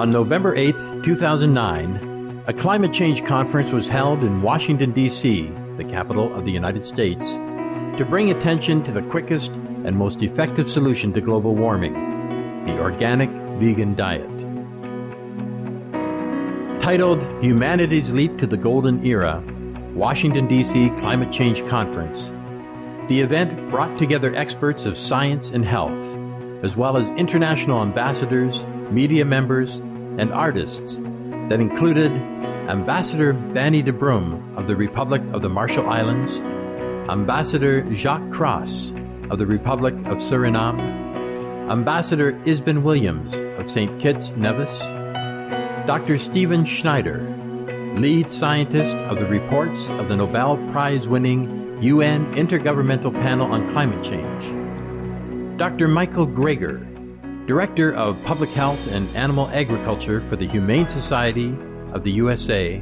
On November 8, 2009, a climate change conference was held in Washington, D.C., the capital of the United States, to bring attention to the quickest and most effective solution to global warming the organic vegan diet. Titled Humanity's Leap to the Golden Era Washington, D.C. Climate Change Conference, the event brought together experts of science and health, as well as international ambassadors, media members, and artists that included Ambassador Banny de Brum of the Republic of the Marshall Islands, Ambassador Jacques Cross of the Republic of Suriname, Ambassador Izben Williams of St. Kitts Nevis, Dr. Stephen Schneider, lead scientist of the reports of the Nobel Prize winning UN Intergovernmental Panel on Climate Change, Dr. Michael Greger, Director of Public Health and Animal Agriculture for the Humane Society of the USA,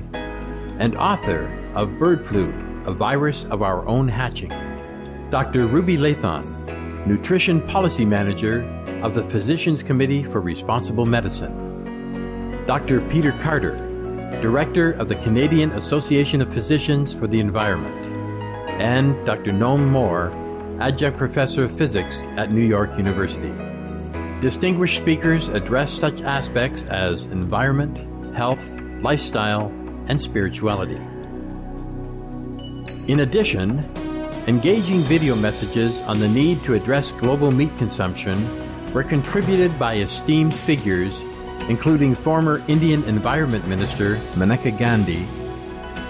and author of Bird Flu, a virus of our own hatching. Dr. Ruby Lathon, Nutrition Policy Manager of the Physicians Committee for Responsible Medicine. Dr. Peter Carter, Director of the Canadian Association of Physicians for the Environment. And Dr. Noam Mohr, Adjunct Professor of Physics at New York University. Distinguished speakers address such aspects as environment, health, lifestyle, and spirituality. In addition, engaging video messages on the need to address global meat consumption were contributed by esteemed figures, including former Indian Environment Minister Maneka Gandhi,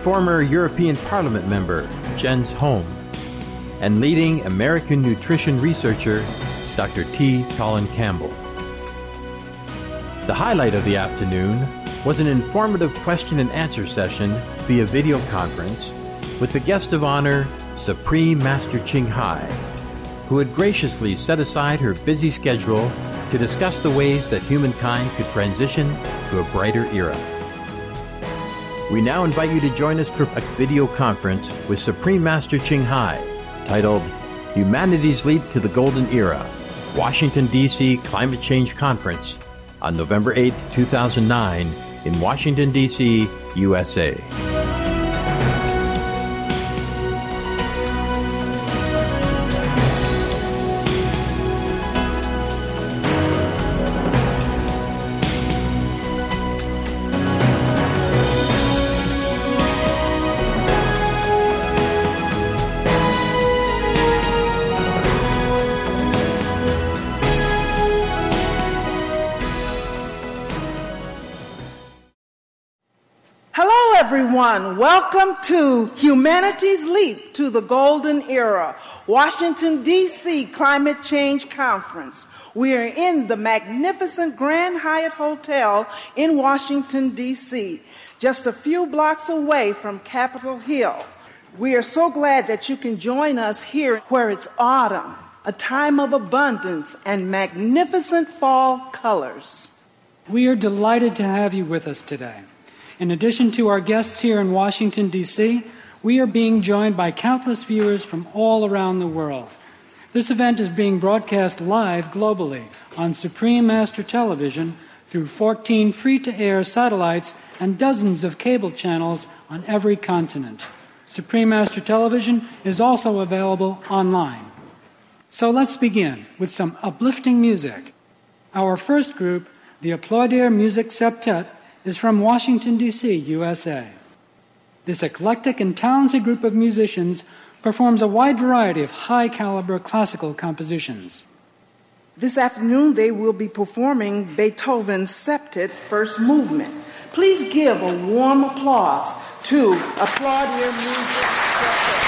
former European Parliament member Jens Holm, and leading American nutrition researcher Dr. T. Colin Campbell. The highlight of the afternoon was an informative question and answer session via video conference with the guest of honor, Supreme Master Ching Hai, who had graciously set aside her busy schedule to discuss the ways that humankind could transition to a brighter era. We now invite you to join us for a video conference with Supreme Master Ching Hai titled Humanity's Leap to the Golden Era Washington, D.C. Climate Change Conference on November 8, 2009, in Washington, D.C., USA. Welcome to Humanity's Leap to the Golden Era, Washington, D.C. Climate Change Conference. We are in the magnificent Grand Hyatt Hotel in Washington, D.C., just a few blocks away from Capitol Hill. We are so glad that you can join us here where it's autumn, a time of abundance and magnificent fall colors. We are delighted to have you with us today. In addition to our guests here in Washington, D.C., we are being joined by countless viewers from all around the world. This event is being broadcast live globally on Supreme Master Television through 14 free to air satellites and dozens of cable channels on every continent. Supreme Master Television is also available online. So let's begin with some uplifting music. Our first group, the Applaudir Music Septet, is from Washington, D.C., USA. This eclectic and talented group of musicians performs a wide variety of high caliber classical compositions. This afternoon, they will be performing Beethoven's Septet First Movement. Please give a warm applause to Applaudir Music Septet.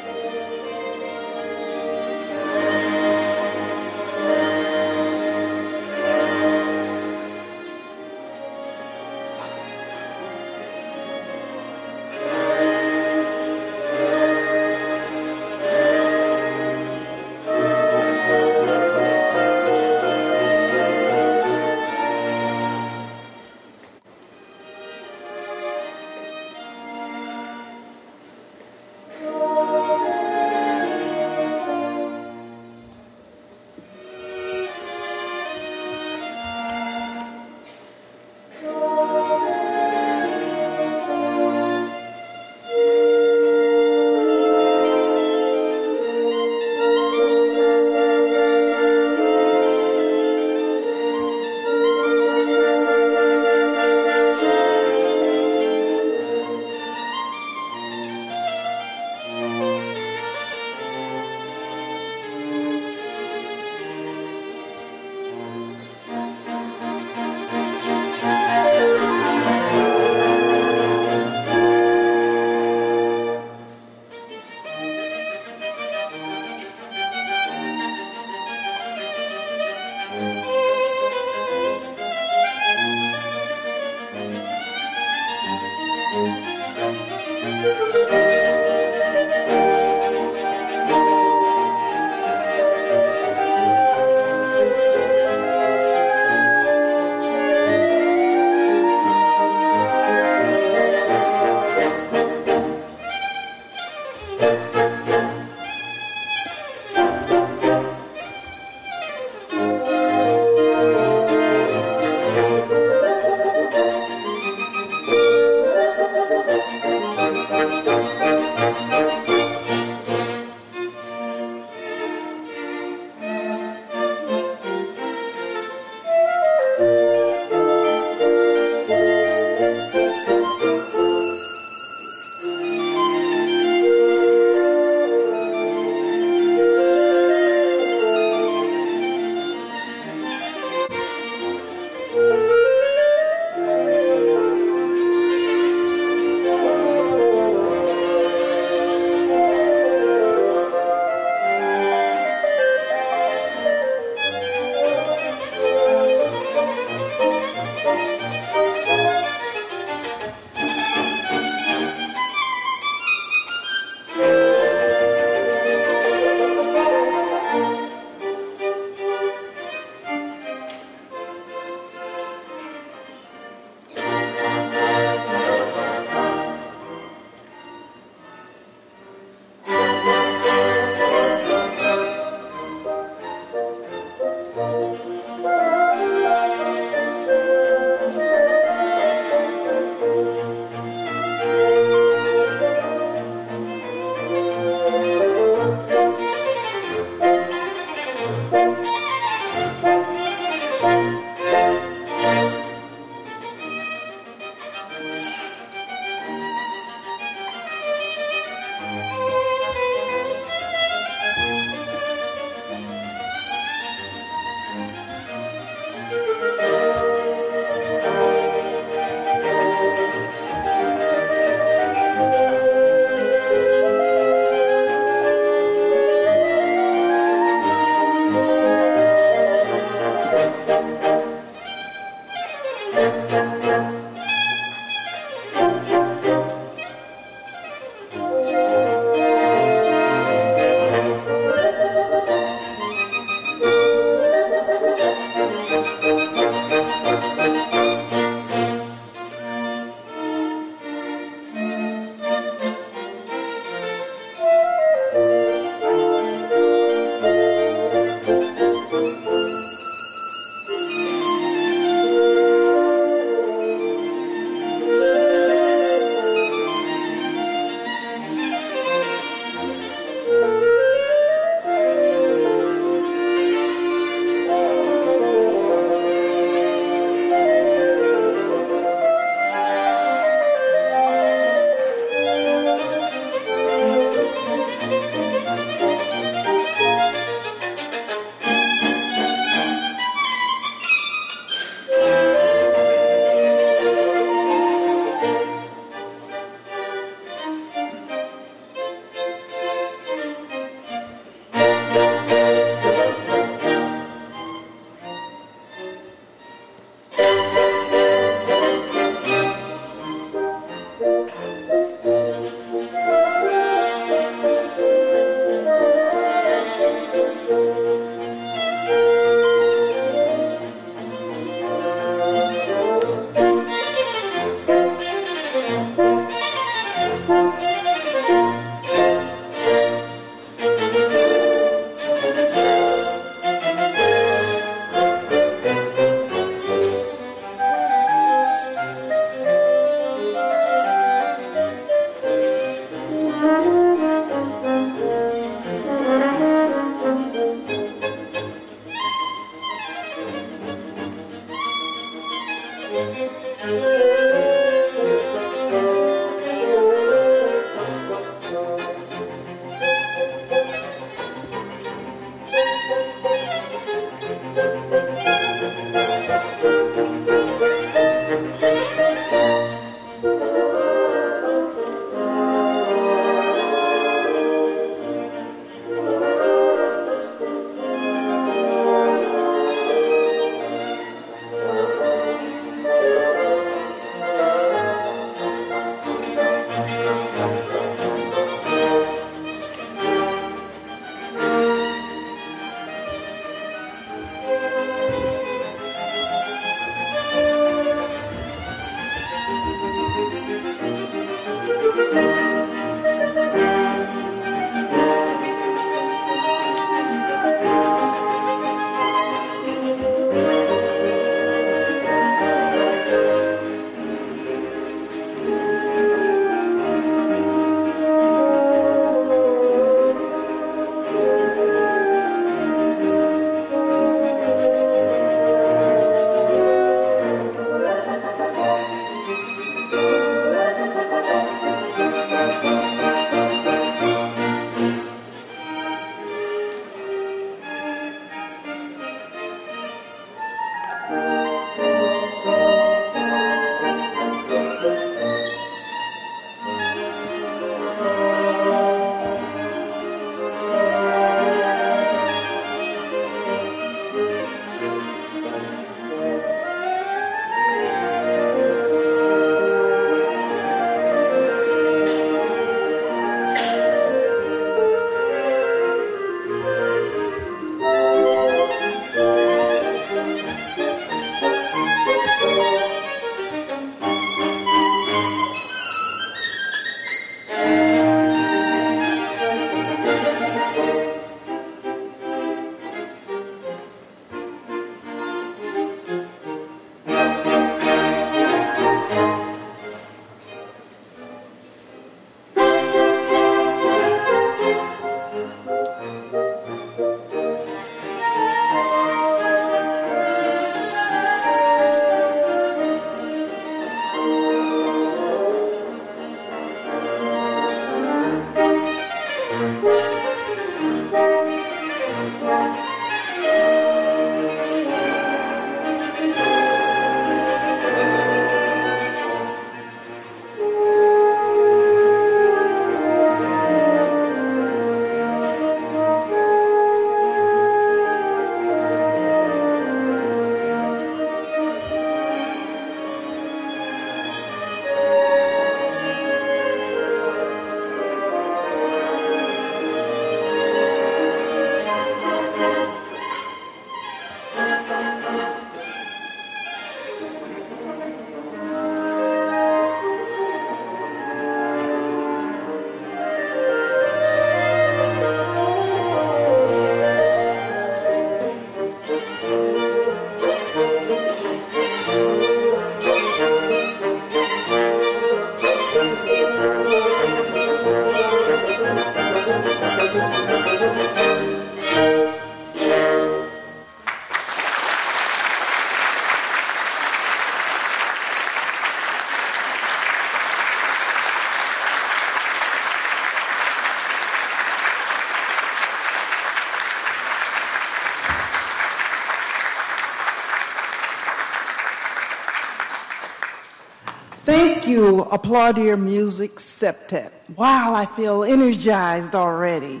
Thank you, Applaudir Music Septet. Wow, I feel energized already.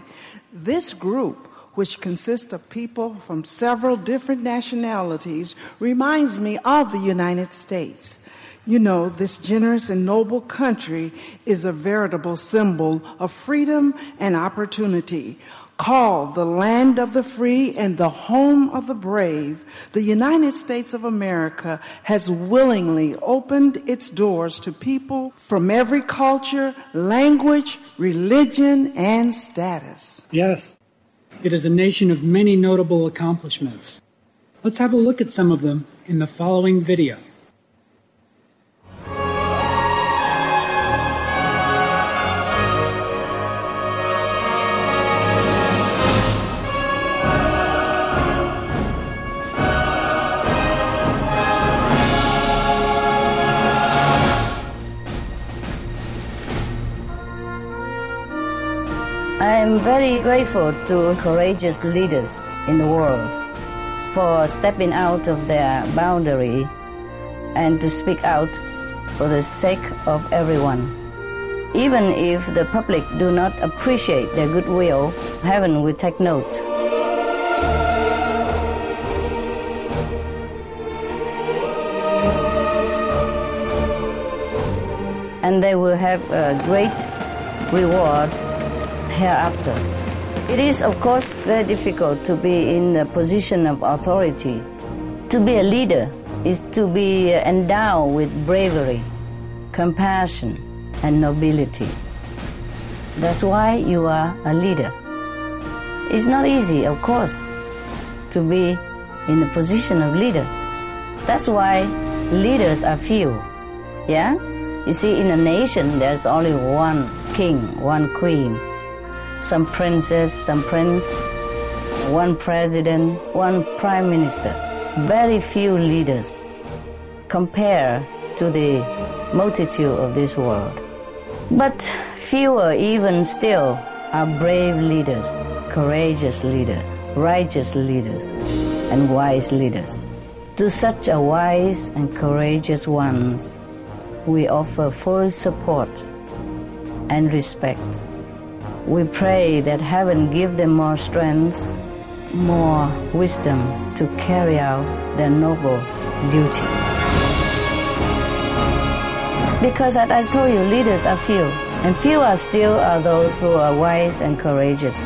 This group, which consists of people from several different nationalities, reminds me of the United States. You know, this generous and noble country is a veritable symbol of freedom and opportunity. Called the land of the free and the home of the brave, the United States of America has willingly opened its doors to people from every culture, language, religion, and status. Yes, it is a nation of many notable accomplishments. Let's have a look at some of them in the following video. I am very grateful to courageous leaders in the world for stepping out of their boundary and to speak out for the sake of everyone. Even if the public do not appreciate their goodwill, heaven will take note. And they will have a great reward hereafter. It is, of course, very difficult to be in the position of authority. To be a leader is to be endowed with bravery, compassion, and nobility. That's why you are a leader. It's not easy, of course, to be in the position of leader. That's why leaders are few. Yeah? You see, in a nation, there's only one king, one queen, some princess, some prince, one president, one prime minister. Very few leaders compare to the multitude of this world. But fewer even still are brave leaders, courageous leaders, righteous leaders, and wise leaders. To such a wise and courageous ones, we offer full support and respect. We pray that heaven give them more strength, more wisdom to carry out their noble duty. Because as I told you, leaders are few, and few are still are those who are wise and courageous.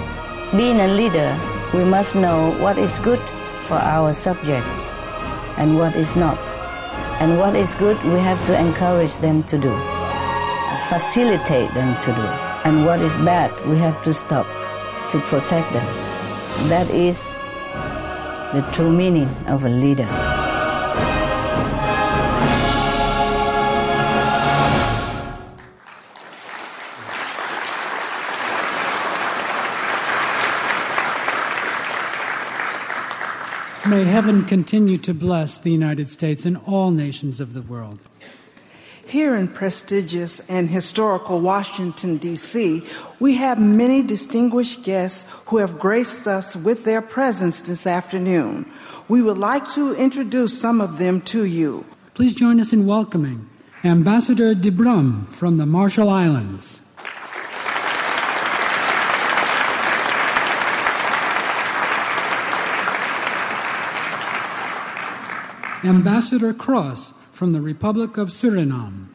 Being a leader, we must know what is good for our subjects and what is not. And what is good, we have to encourage them to do, facilitate them to do. And what is bad, we have to stop to protect them. That is the true meaning of a leader. May heaven continue to bless the United States and all nations of the world. Here in prestigious and historical Washington, D.C., we have many distinguished guests who have graced us with their presence this afternoon. We would like to introduce some of them to you. Please join us in welcoming Ambassador de Brum from the Marshall Islands. Ambassador Cross from the Republic of Suriname.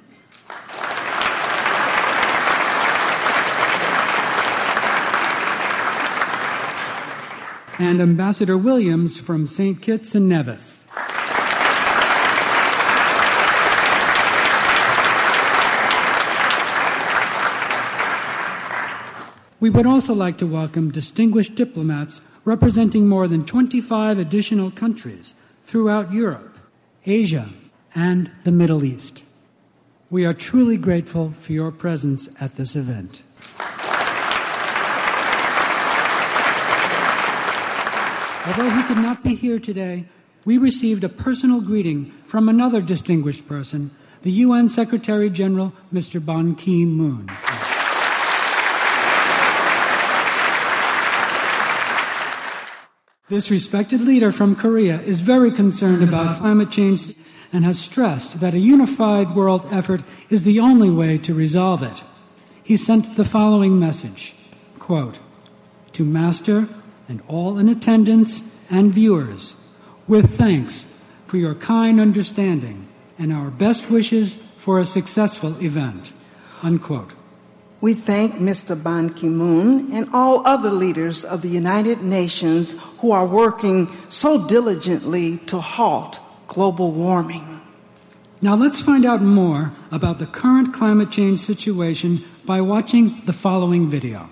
And Ambassador Williams from St. Kitts and Nevis. We would also like to welcome distinguished diplomats representing more than 25 additional countries throughout Europe, Asia, and the Middle East. We are truly grateful for your presence at this event. Although he could not be here today, we received a personal greeting from another distinguished person, the UN Secretary General, Mr. Ban Ki moon. This respected leader from Korea is very concerned about climate change and has stressed that a unified world effort is the only way to resolve it. He sent the following message quote, To Master and all in attendance and viewers, with thanks for your kind understanding and our best wishes for a successful event. Unquote. We thank Mr. Ban Ki moon and all other leaders of the United Nations who are working so diligently to halt global warming. Now let's find out more about the current climate change situation by watching the following video.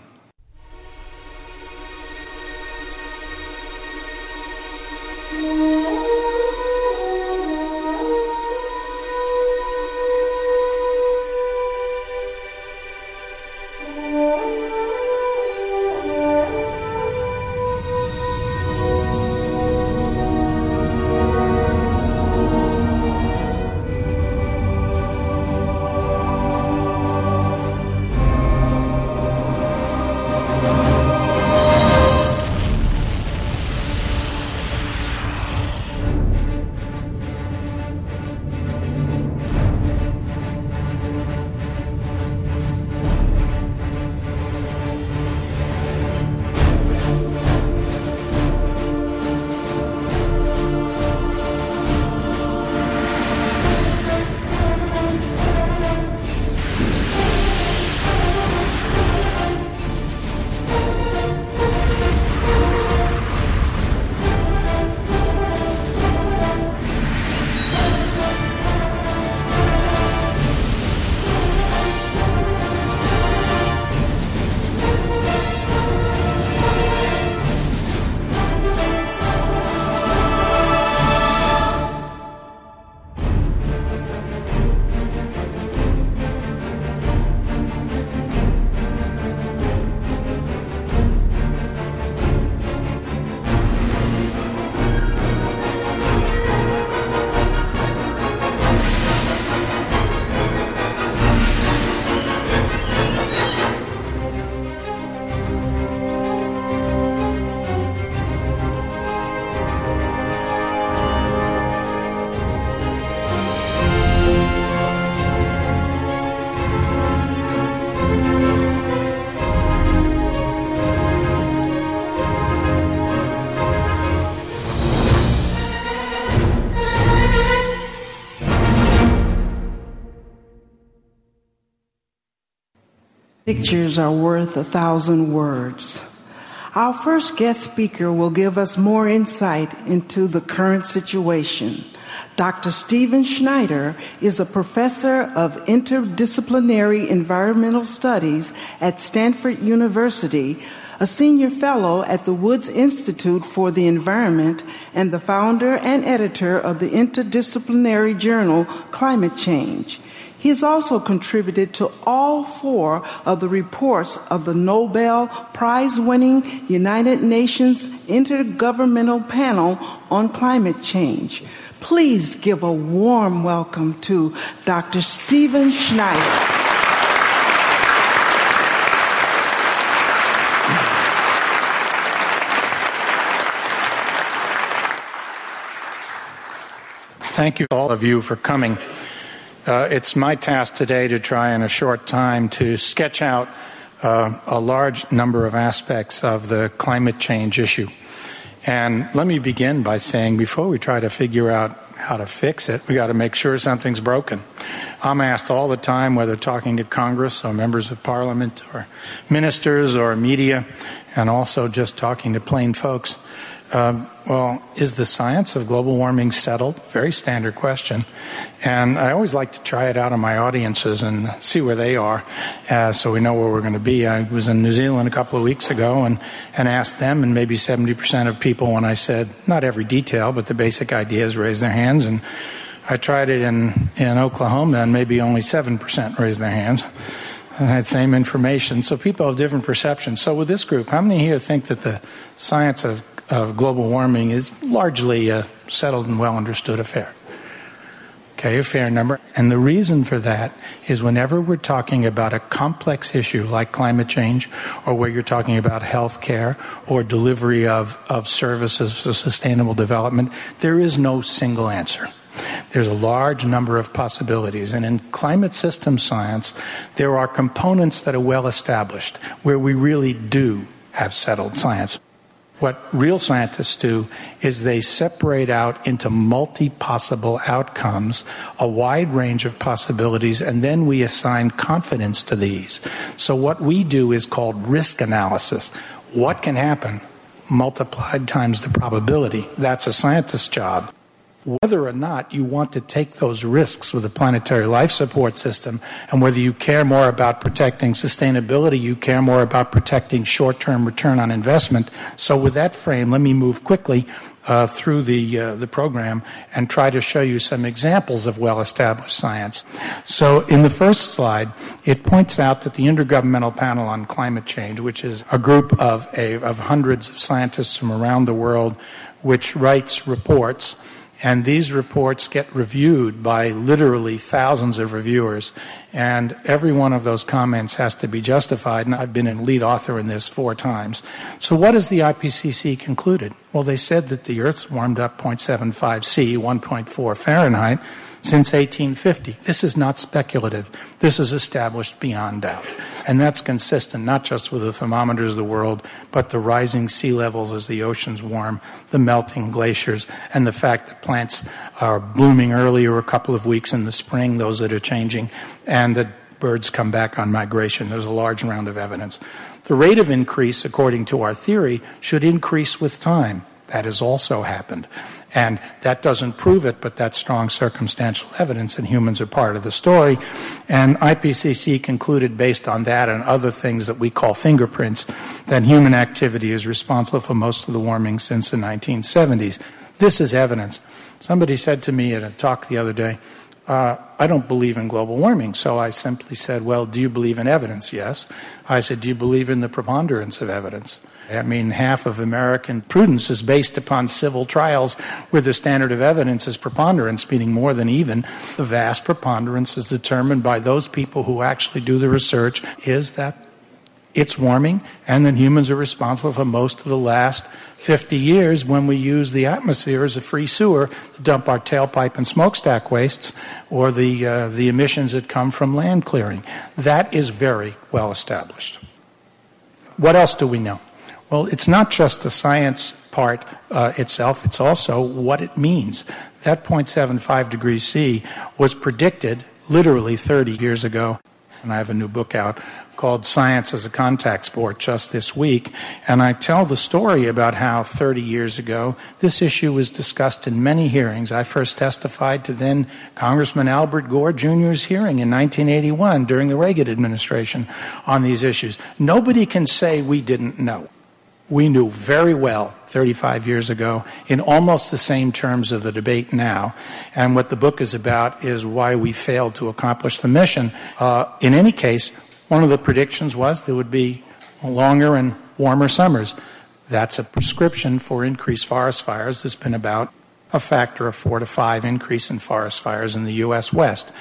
Pictures are worth a thousand words. Our first guest speaker will give us more insight into the current situation. Dr. Stephen Schneider is a professor of interdisciplinary environmental studies at Stanford University, a senior fellow at the Woods Institute for the Environment, and the founder and editor of the interdisciplinary journal Climate Change. He has also contributed to all four of the reports of the Nobel Prize winning United Nations Intergovernmental Panel on Climate Change. Please give a warm welcome to Dr. Stephen Schneider. Thank you, all of you, for coming. Uh, it's my task today to try in a short time to sketch out uh, a large number of aspects of the climate change issue. And let me begin by saying before we try to figure out how to fix it, we got to make sure something's broken. I'm asked all the time, whether talking to Congress or members of Parliament or ministers or media, and also just talking to plain folks, um, well, is the science of global warming settled? Very standard question. And I always like to try it out on my audiences and see where they are uh, so we know where we're going to be. I was in New Zealand a couple of weeks ago and, and asked them, and maybe 70% of people, when I said, not every detail, but the basic ideas, raised their hands. And I tried it in, in Oklahoma, and maybe only 7% raised their hands. And had same information. So people have different perceptions. So with this group, how many here think that the science of of global warming is largely a settled and well understood affair. Okay, a fair number. And the reason for that is whenever we're talking about a complex issue like climate change, or where you're talking about health care or delivery of, of services for sustainable development, there is no single answer. There's a large number of possibilities. And in climate system science, there are components that are well established where we really do have settled science. What real scientists do is they separate out into multi possible outcomes, a wide range of possibilities, and then we assign confidence to these. So, what we do is called risk analysis. What can happen multiplied times the probability? That's a scientist's job whether or not you want to take those risks with a planetary life support system and whether you care more about protecting sustainability, you care more about protecting short term return on investment. So, with that frame, let me move quickly uh, through the, uh, the program and try to show you some examples of well established science. So, in the first slide, it points out that the Intergovernmental Panel on Climate Change, which is a group of, a, of hundreds of scientists from around the world, which writes reports and these reports get reviewed by literally thousands of reviewers. And every one of those comments has to be justified. And I've been a lead author in this four times. So what has the IPCC concluded? Well, they said that the Earth's warmed up 0.75 C, 1.4 Fahrenheit since 1850. This is not speculative. This is established beyond doubt. And that's consistent not just with the thermometers of the world, but the rising sea levels as the oceans warm, the melting glaciers, and the fact that plants are blooming earlier a couple of weeks in the spring, those that are changing, and that birds come back on migration. There's a large round of evidence. The rate of increase, according to our theory, should increase with time. That has also happened. And that doesn't prove it, but that's strong circumstantial evidence, and humans are part of the story. And IPCC concluded, based on that and other things that we call fingerprints, that human activity is responsible for most of the warming since the 1970s. This is evidence. Somebody said to me at a talk the other day, uh, I don't believe in global warming. So I simply said, Well, do you believe in evidence? Yes. I said, Do you believe in the preponderance of evidence? I mean, half of American prudence is based upon civil trials where the standard of evidence is preponderance, meaning more than even. The vast preponderance is determined by those people who actually do the research is that it's warming, and then humans are responsible for most of the last 50 years when we use the atmosphere as a free sewer to dump our tailpipe and smokestack wastes or the, uh, the emissions that come from land clearing. That is very well established. What else do we know? Well, it's not just the science part uh, itself, it's also what it means. That 0.75 degrees C was predicted literally 30 years ago. And I have a new book out called Science as a Contact Sport just this week. And I tell the story about how 30 years ago this issue was discussed in many hearings. I first testified to then Congressman Albert Gore Jr.'s hearing in 1981 during the Reagan administration on these issues. Nobody can say we didn't know. We knew very well 35 years ago in almost the same terms of the debate now. And what the book is about is why we failed to accomplish the mission. Uh, in any case, one of the predictions was there would be longer and warmer summers. That's a prescription for increased forest fires. There's been about a factor of four to five increase in forest fires in the U.S. West.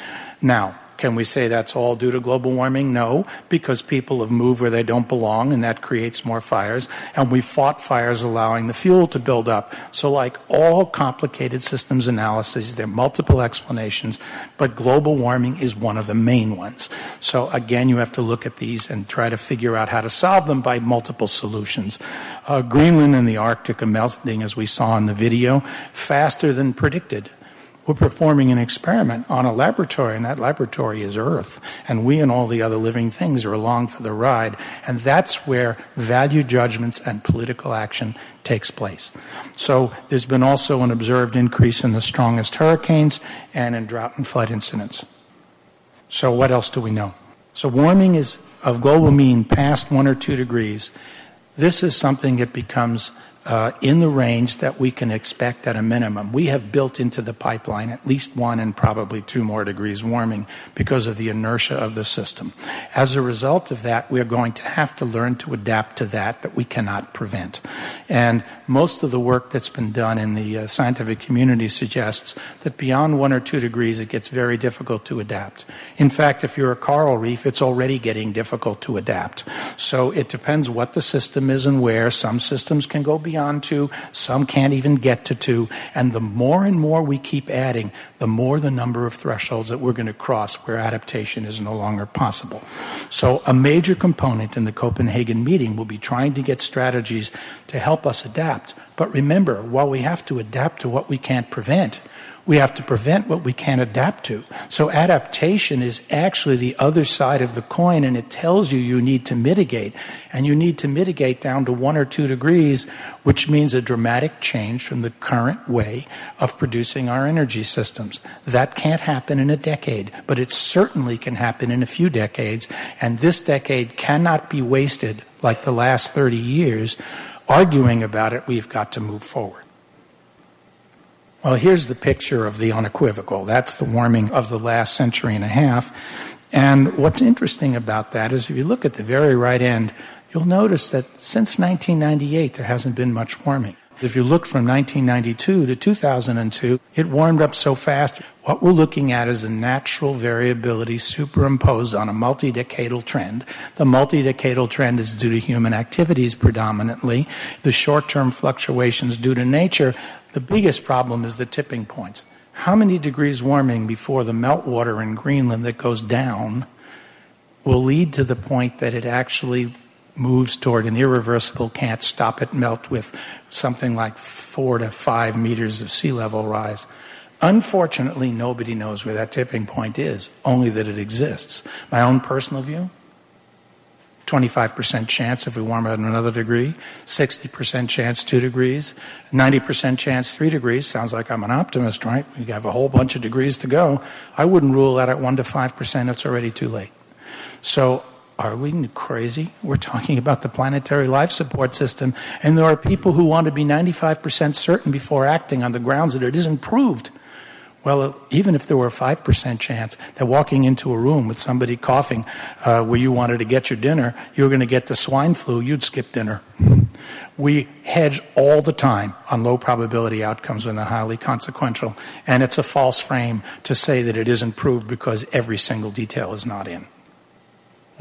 Now, can we say that's all due to global warming? No, because people have moved where they don't belong and that creates more fires. And we fought fires allowing the fuel to build up. So like all complicated systems analysis, there are multiple explanations, but global warming is one of the main ones. So again, you have to look at these and try to figure out how to solve them by multiple solutions. Uh, Greenland and the Arctic are melting, as we saw in the video, faster than predicted. We're performing an experiment on a laboratory, and that laboratory is Earth. And we and all the other living things are along for the ride. And that's where value judgments and political action takes place. So there's been also an observed increase in the strongest hurricanes and in drought and flood incidents. So what else do we know? So warming is of global mean past one or two degrees. This is something that becomes in the range that we can expect at a minimum. We have built into the pipeline at least one and probably two more degrees warming because of the inertia of the system. As a result of that, we're going to have to learn to adapt to that that we cannot prevent. And most of the work that's been done in the uh, scientific community suggests that beyond one or two degrees, it gets very difficult to adapt. In fact, if you're a coral reef, it's already getting difficult to adapt. So it depends what the system is and where. Some systems can go beyond two, some can't even get to two. And the more and more we keep adding, the more the number of thresholds that we're going to cross where adaptation is no longer possible. So a major component in the Copenhagen meeting will be trying to get strategies to help us adapt. But remember, while we have to adapt to what we can't prevent, we have to prevent what we can't adapt to. So adaptation is actually the other side of the coin and it tells you you need to mitigate. And you need to mitigate down to one or two degrees, which means a dramatic change from the current way of producing our energy systems. That can't happen in a decade, but it certainly can happen in a few decades. And this decade cannot be wasted like the last 30 years arguing about it. We've got to move forward. Well, here's the picture of the unequivocal. That's the warming of the last century and a half. And what's interesting about that is if you look at the very right end, you'll notice that since 1998, there hasn't been much warming. If you look from 1992 to 2002, it warmed up so fast. What we're looking at is a natural variability superimposed on a multi-decadal trend. The multi-decadal trend is due to human activities predominantly. The short-term fluctuations due to nature the biggest problem is the tipping points. How many degrees warming before the meltwater in Greenland that goes down will lead to the point that it actually moves toward an irreversible, can't stop it melt with something like four to five meters of sea level rise? Unfortunately, nobody knows where that tipping point is, only that it exists. My own personal view 25% chance if we warm it another degree, 60% chance 2 degrees, 90% chance 3 degrees. Sounds like I'm an optimist, right? We have a whole bunch of degrees to go. I wouldn't rule that at 1 to 5%, it's already too late. So, are we crazy? We're talking about the planetary life support system, and there are people who want to be 95% certain before acting on the grounds that it isn't proved. Well, even if there were a 5% chance that walking into a room with somebody coughing uh, where you wanted to get your dinner, you were going to get the swine flu, you'd skip dinner. We hedge all the time on low probability outcomes when they're highly consequential, and it's a false frame to say that it isn't proved because every single detail is not in.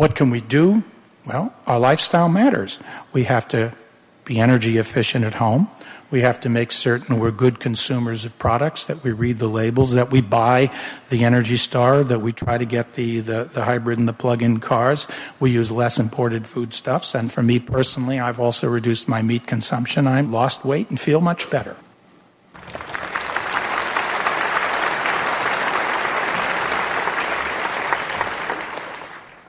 What can we do? Well, our lifestyle matters. We have to be energy efficient at home. We have to make certain we're good consumers of products, that we read the labels, that we buy the Energy Star, that we try to get the, the, the hybrid and the plug-in cars. We use less imported foodstuffs. And for me personally, I've also reduced my meat consumption. I've lost weight and feel much better.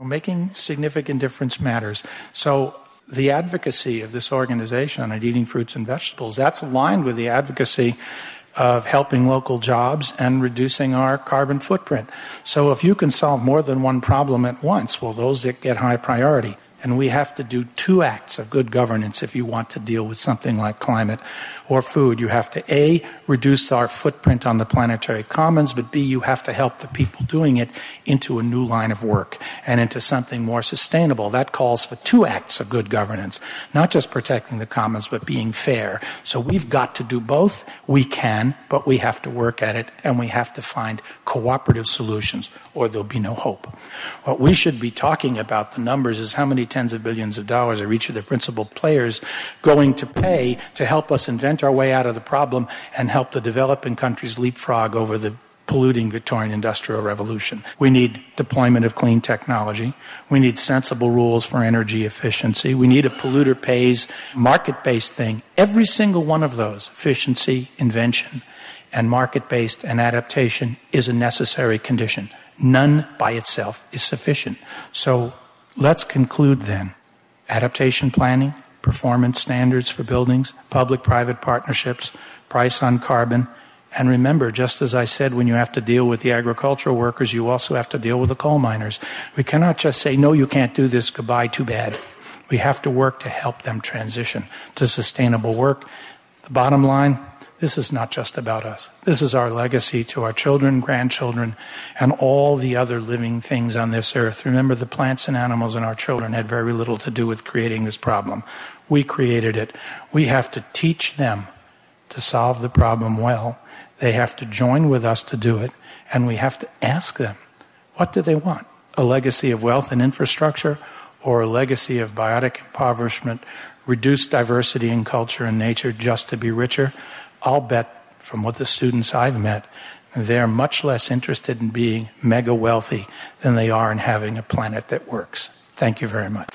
Making significant difference matters. So the advocacy of this organization on eating fruits and vegetables, that's aligned with the advocacy of helping local jobs and reducing our carbon footprint. So if you can solve more than one problem at once, well, those that get high priority. And we have to do two acts of good governance if you want to deal with something like climate or food. You have to A, reduce our footprint on the planetary commons, but B, you have to help the people doing it into a new line of work and into something more sustainable. That calls for two acts of good governance, not just protecting the commons, but being fair. So we've got to do both. We can, but we have to work at it and we have to find cooperative solutions or there'll be no hope. What we should be talking about, the numbers, is how many tens of billions of dollars are each of the principal players going to pay to help us invent our way out of the problem and help the developing countries leapfrog over the polluting Victorian industrial revolution. We need deployment of clean technology. We need sensible rules for energy efficiency. We need a polluter pays market based thing. Every single one of those, efficiency, invention, and market based and adaptation is a necessary condition. None by itself is sufficient. So let's conclude then. Adaptation planning, performance standards for buildings, public-private partnerships, price on carbon, and remember, just as I said, when you have to deal with the agricultural workers, you also have to deal with the coal miners. We cannot just say, no, you can't do this, goodbye, too bad. We have to work to help them transition to sustainable work. The bottom line, this is not just about us. This is our legacy to our children, grandchildren, and all the other living things on this earth. Remember, the plants and animals and our children had very little to do with creating this problem. We created it. We have to teach them to solve the problem well. They have to join with us to do it, and we have to ask them, what do they want? A legacy of wealth and infrastructure, or a legacy of biotic impoverishment, reduced diversity in culture and nature just to be richer? I'll bet from what the students I've met, they're much less interested in being mega wealthy than they are in having a planet that works. Thank you very much.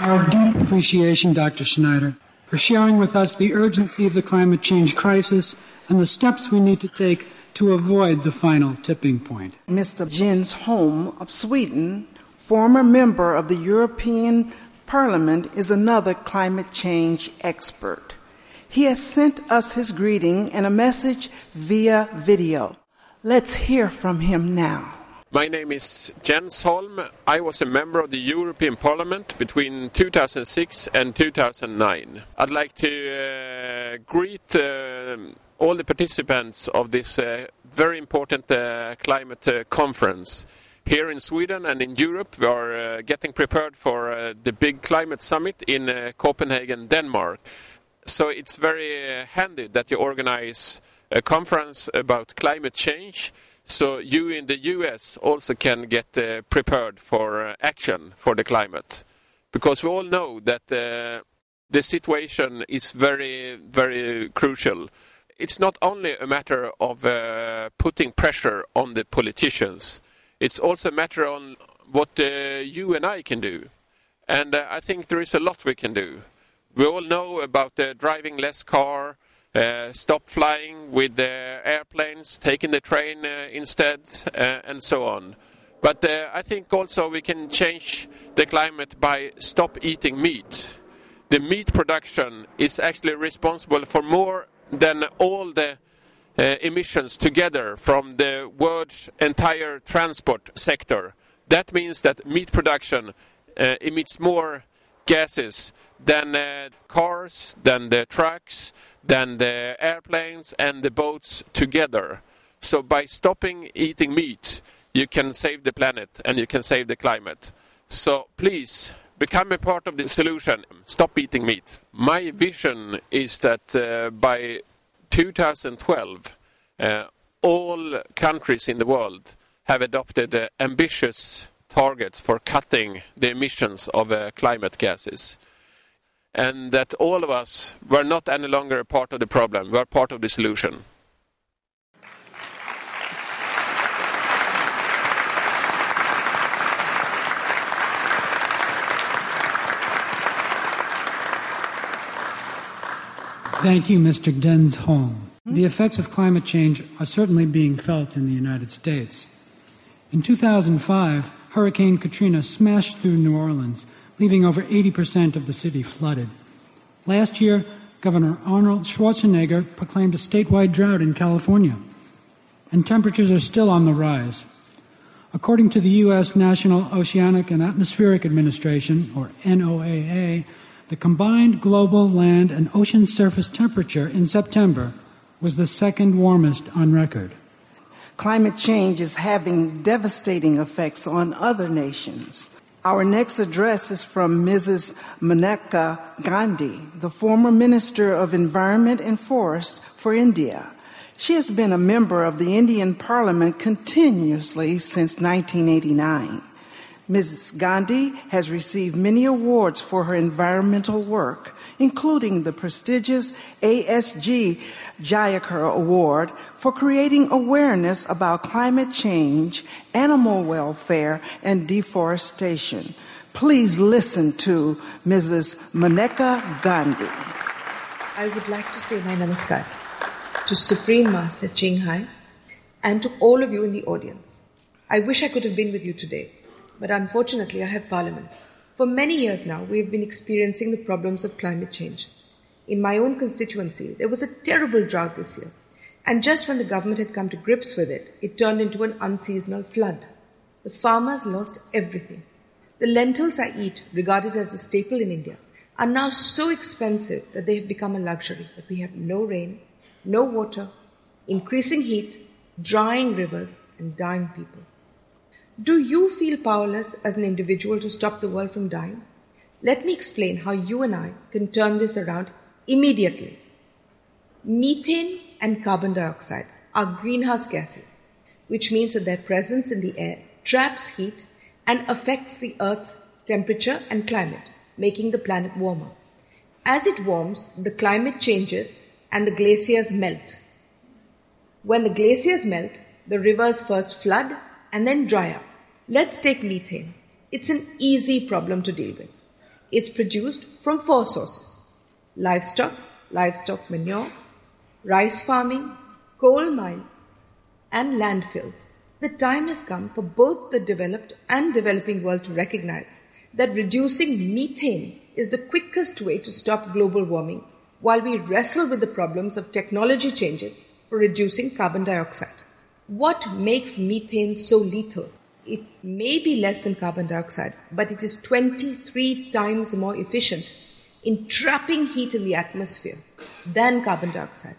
Our deep appreciation, Dr. Schneider for sharing with us the urgency of the climate change crisis and the steps we need to take to avoid the final tipping point. Mr. Jens Holm of Sweden, former member of the European Parliament, is another climate change expert. He has sent us his greeting and a message via video. Let's hear from him now. My name is Jens Holm. I was a member of the European Parliament between 2006 and 2009. I'd like to uh, greet uh, all the participants of this uh, very important uh, climate uh, conference. Here in Sweden and in Europe, we are uh, getting prepared for the big climate summit in Copenhagen, Denmark. So it's very handy that you organize a conference about climate change so you in the US also can get uh, prepared for uh, action for the climate. Because we all know that uh, the situation is very, very crucial. It's not only a matter of uh, putting pressure on the politicians. It's also a matter on what uh, you and I can do. And uh, I think there is a lot we can do. We all know about driving less car, stop flying with the airplanes, taking the train uh, instead, uh, and so on. But uh, I think also we can change the climate by stop eating meat. The meat production is actually responsible for more than all the uh, emissions together from the world's entire transport sector. That means that meat production emits more gases than cars, than the trucks, than the airplanes and the boats together. So by stopping eating meat, you can save the planet and you can save the climate. So please become a part of the solution. Stop eating meat. My vision is that uh, by 2012, uh, all countries in the world have adopted uh, ambitious targets for cutting the emissions of uh, climate gases and that all of us were not any longer a part of the problem, we are part of the solution. Thank you, Mr. Jens Holm. The effects of climate change are certainly being felt in the United States. In 2005, Hurricane Katrina smashed through New Orleans, leaving over 80% of the city flooded. Last year, Governor Arnold Schwarzenegger proclaimed a statewide drought in California, and temperatures are still on the rise. According to the U.S. National Oceanic and Atmospheric Administration, or NOAA, the combined global land and ocean surface temperature in September was the second warmest on record. Climate change is having devastating effects on other nations. Our next address is from Mrs. Maneka Gandhi, the former Minister of Environment and Forest for India. She has been a member of the Indian Parliament continuously since 1989. Mrs. Gandhi has received many awards for her environmental work, including the prestigious ASG Jayakar Award for creating awareness about climate change, animal welfare, and deforestation. Please listen to Mrs. Maneka Gandhi. I would like to say my namaskar to Supreme Master Ching Hai and to all of you in the audience. I wish I could have been with you today but unfortunately I have Parliament. For many years now, we have been experiencing the problems of climate change. In my own constituency, there was a terrible drought this year, and just when the government had come to grips with it, it turned into an unseasonal flood. The farmers lost everything. The lentils I eat, regarded as a staple in India, are now so expensive that they have become a luxury, that we have no rain, no water, increasing heat, drying rivers, and dying people. Do you feel powerless as an individual to stop the world from dying? Let me explain how you and I can turn this around immediately. Methane and carbon dioxide are greenhouse gases, which means that their presence in the air traps heat and affects the Earth's temperature and climate, making the planet warmer. As it warms, the climate changes and the glaciers melt. When the glaciers melt, the rivers first flood and then dry up. Let's take methane. It's an easy problem to deal with. It's produced from four sources livestock, livestock manure, rice farming, coal mine, and landfills. The time has come for both the developed and developing world to recognize that reducing methane is the quickest way to stop global warming while we wrestle with the problems of technology changes for reducing carbon dioxide. What makes methane so lethal? it may be less than carbon dioxide, but it is 23 times more efficient in trapping heat in the atmosphere than carbon dioxide.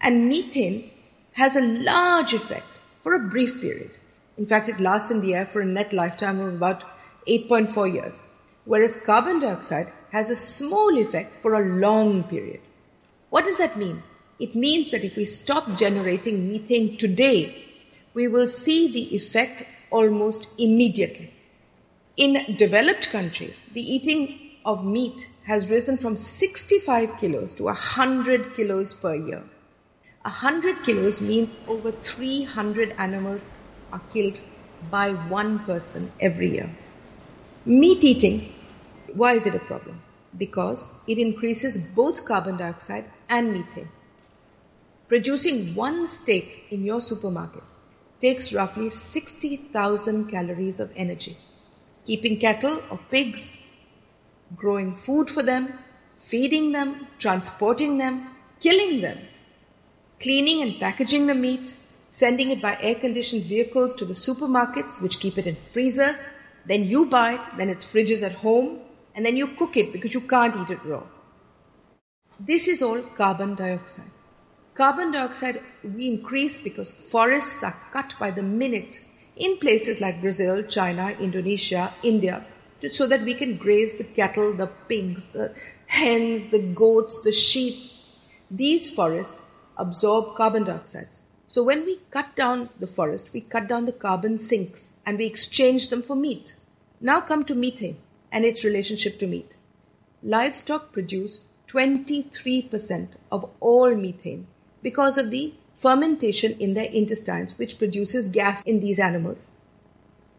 And methane has a large effect for a brief period. In fact, it lasts in the air for a net lifetime of about 8.4 years, whereas carbon dioxide has a small effect for a long period. What does that mean? It means that if we stop generating methane today, we will see the effect almost immediately. In developed countries, the eating of meat has risen from 65 kilos to 100 kilos per year. 100 kilos means over 300 animals are killed by one person every year. Meat eating, why is it a problem? Because it increases both carbon dioxide and methane. Producing one steak in your supermarket takes roughly 60,000 calories of energy. Keeping cattle or pigs, growing food for them, feeding them, transporting them, killing them, cleaning and packaging the meat, sending it by air conditioned vehicles to the supermarkets, which keep it in freezers. Then you buy it, then it's fridges at home, and then you cook it because you can't eat it raw. This is all carbon dioxide. Carbon dioxide we increase because forests are cut by the minute in places like Brazil, China, Indonesia, India, so that we can graze the cattle, the pigs, the hens, the goats, the sheep. These forests absorb carbon dioxide. So when we cut down the forest, we cut down the carbon sinks and we exchange them for meat. Now come to methane and its relationship to meat. Livestock produce 23% of all methane because of the fermentation in their intestines, which produces gas in these animals.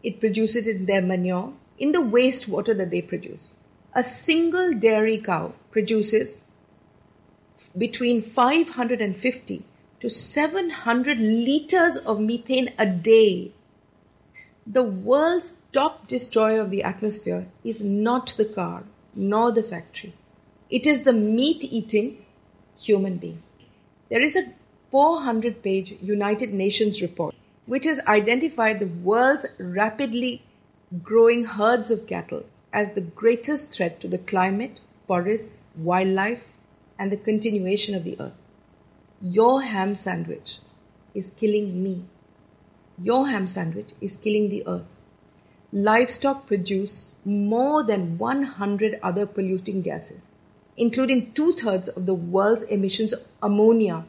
It produces it in their manure, in the wastewater that they produce. A single dairy cow produces between 550 to 700 liters of methane a day. The world's top destroyer of the atmosphere is not the car nor the factory. It is the meat eating human being. There is a 400 page United Nations report which has identified the world's rapidly growing herds of cattle as the greatest threat to the climate, forests, wildlife, and the continuation of the earth. Your ham sandwich is killing me. Your ham sandwich is killing the earth. Livestock produce more than 100 other polluting gases, including two thirds of the world's emissions of ammonia.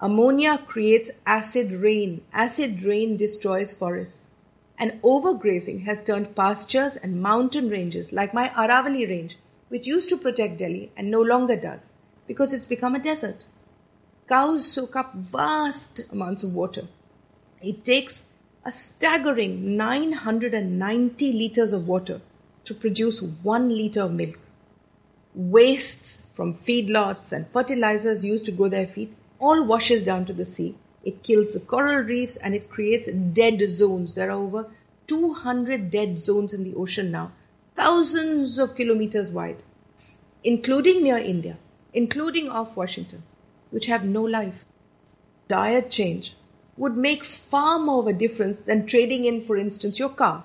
Ammonia creates acid rain. Acid rain destroys forests. And overgrazing has turned pastures and mountain ranges like my Aravalli range, which used to protect Delhi and no longer does because it's become a desert. Cows soak up vast amounts of water. It takes a staggering 990 liters of water to produce one liter of milk. Wastes from feedlots and fertilizers used to grow their feed all washes down to the sea. It kills the coral reefs and it creates dead zones. There are over 200 dead zones in the ocean now, thousands of kilometers wide, including near India, including off Washington, which have no life. Diet change would make far more of a difference than trading in, for instance, your car.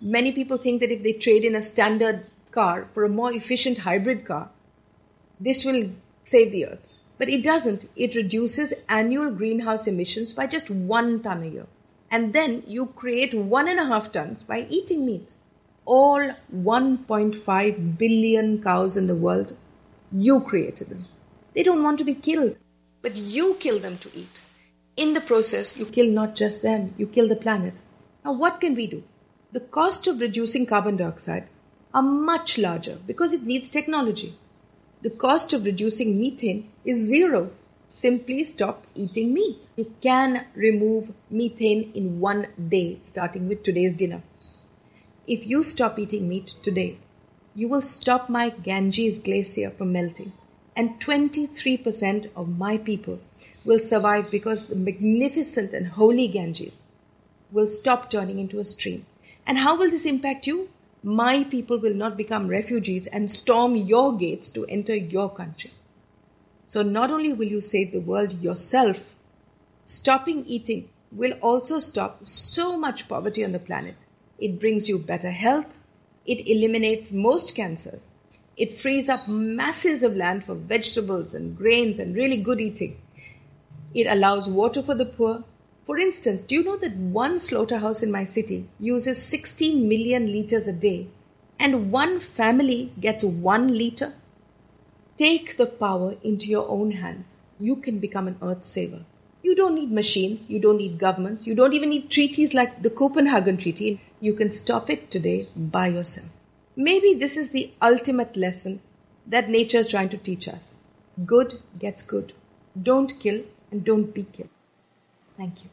Many people think that if they trade in a standard car for a more efficient hybrid car, this will save the earth. But it doesn't. It reduces annual greenhouse emissions by just one ton a year. And then you create one and a half tons by eating meat. All 1.5 billion cows in the world, you created them. They don't want to be killed, but you kill them to eat. In the process, you kill not just them, you kill the planet. Now, what can we do? The cost of reducing carbon dioxide are much larger because it needs technology. The cost of reducing methane is zero. Simply stop eating meat. You can remove methane in one day, starting with today's dinner. If you stop eating meat today, you will stop my Ganges glacier from melting, and 23% of my people will survive because the magnificent and holy Ganges will stop turning into a stream. And how will this impact you? My people will not become refugees and storm your gates to enter your country. So not only will you save the world yourself, stopping eating will also stop so much poverty on the planet. It brings you better health. It eliminates most cancers. It frees up masses of land for vegetables and grains and really good eating. It allows water for the poor. For instance, do you know that one slaughterhouse in my city uses 16 million liters a day and one family gets one liter? Take the power into your own hands. You can become an earth saver. You don't need machines, you don't need governments, you don't even need treaties like the Copenhagen Treaty. You can stop it today by yourself. Maybe this is the ultimate lesson that nature is trying to teach us. Good gets good. Don't kill and don't be killed. Thank you.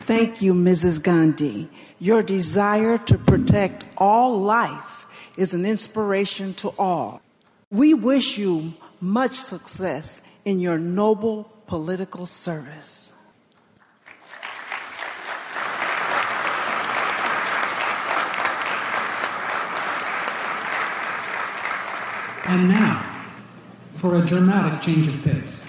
Thank you, Mrs. Gandhi. Your desire to protect all life is an inspiration to all. We wish you much success in your noble political service. And now, for a dramatic change of pace.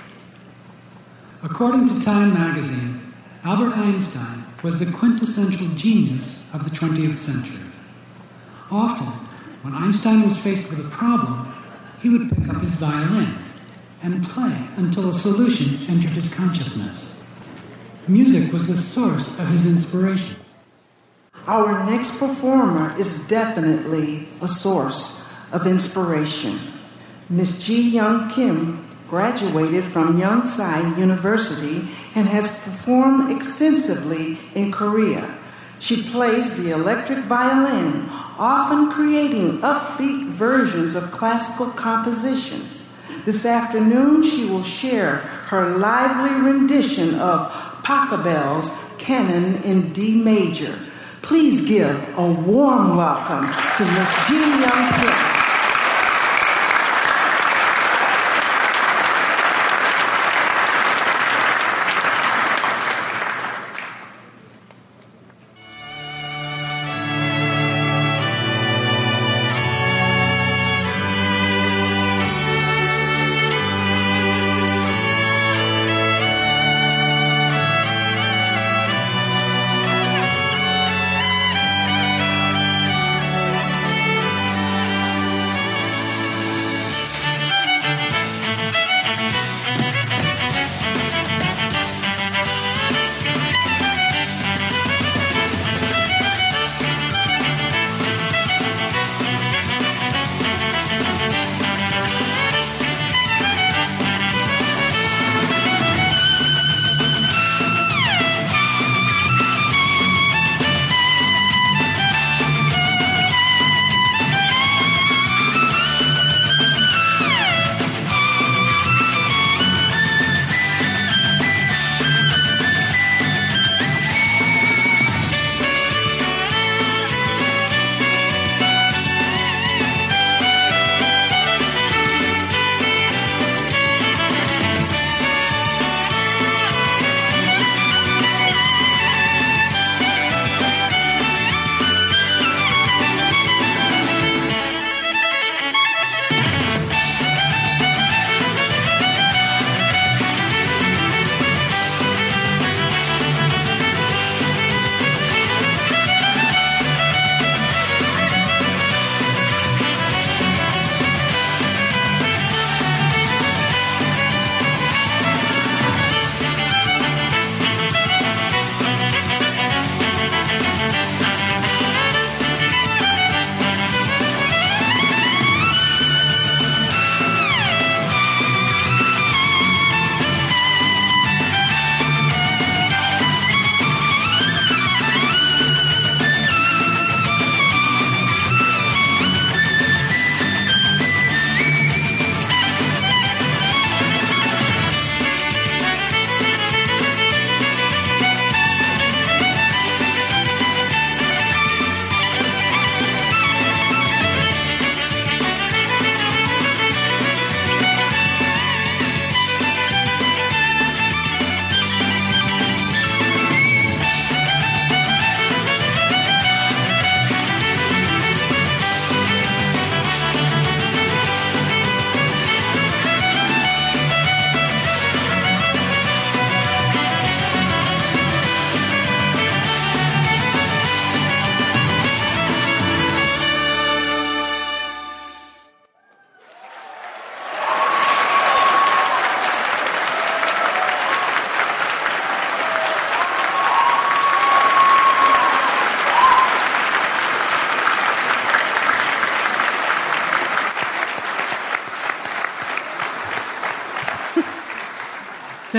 According to Time magazine, Albert Einstein was the quintessential genius of the 20th century. Often, when Einstein was faced with a problem, he would pick up his violin and play until a solution entered his consciousness. Music was the source of his inspiration. Our next performer is definitely a source of inspiration. Miss Ji Young Kim graduated from Yonsei University and has performed extensively in Korea. She plays the electric violin, often creating upbeat versions of classical compositions. This afternoon, she will share her lively rendition of Pachelbel's Canon in D major. Please give a warm welcome to Miss Ji Young Kim.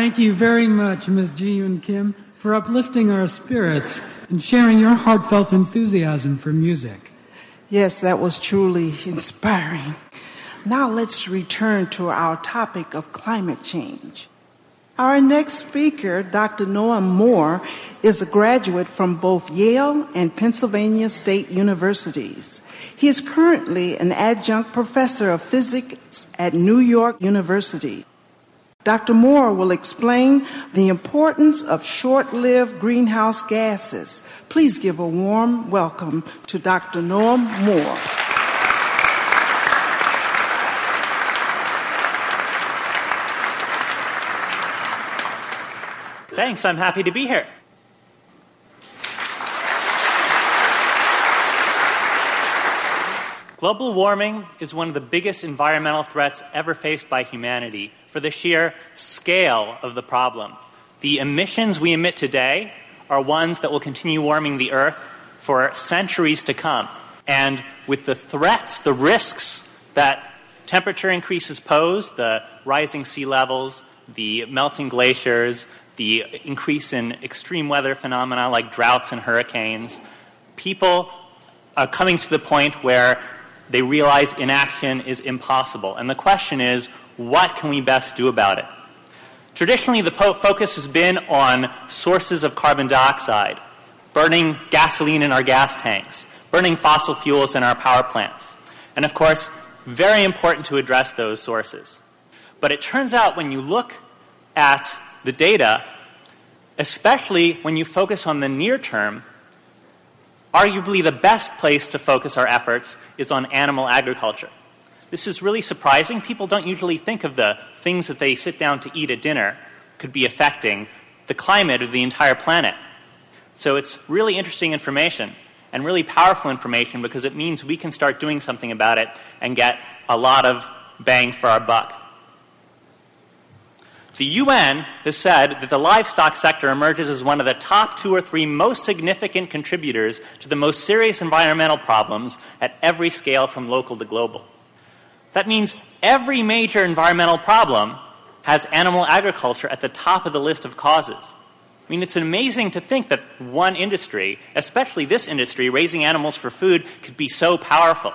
Thank you very much, Ms. Ji Young Kim, for uplifting our spirits and sharing your heartfelt enthusiasm for music. Yes, that was truly inspiring. Now let's return to our topic of climate change. Our next speaker, Dr. Noam Mohr, is a graduate from both Yale and Pennsylvania State Universities. He is currently an adjunct professor of physics at New York University. Dr. Mohr will explain the importance of short lived greenhouse gases. Please give a warm welcome to Dr. Noam Mohr. Thanks, I'm happy to be here. Global warming is one of the biggest environmental threats ever faced by humanity for the sheer scale of the problem. The emissions we emit today are ones that will continue warming the Earth for centuries to come. And with the threats, the risks that temperature increases pose, the rising sea levels, the melting glaciers, the increase in extreme weather phenomena like droughts and hurricanes, people are coming to the point where they realize inaction is impossible. And the question is, what can we best do about it? Traditionally, the po- focus has been on sources of carbon dioxide, burning gasoline in our gas tanks, burning fossil fuels in our power plants. And of course, very important to address those sources. But it turns out when you look at the data, especially when you focus on the near term, arguably the best place to focus our efforts is on animal agriculture. This is really surprising. People don't usually think of the things that they sit down to eat at dinner could be affecting the climate of the entire planet. So it's really interesting information and really powerful information because it means we can start doing something about it and get a lot of bang for our buck. The UN has said that the livestock sector emerges as one of the top two or three most significant contributors to the most serious environmental problems at every scale from local to global. That means every major environmental problem has animal agriculture at the top of the list of causes. I mean, it's amazing to think that one industry, especially this industry, raising animals for food, could be so powerful.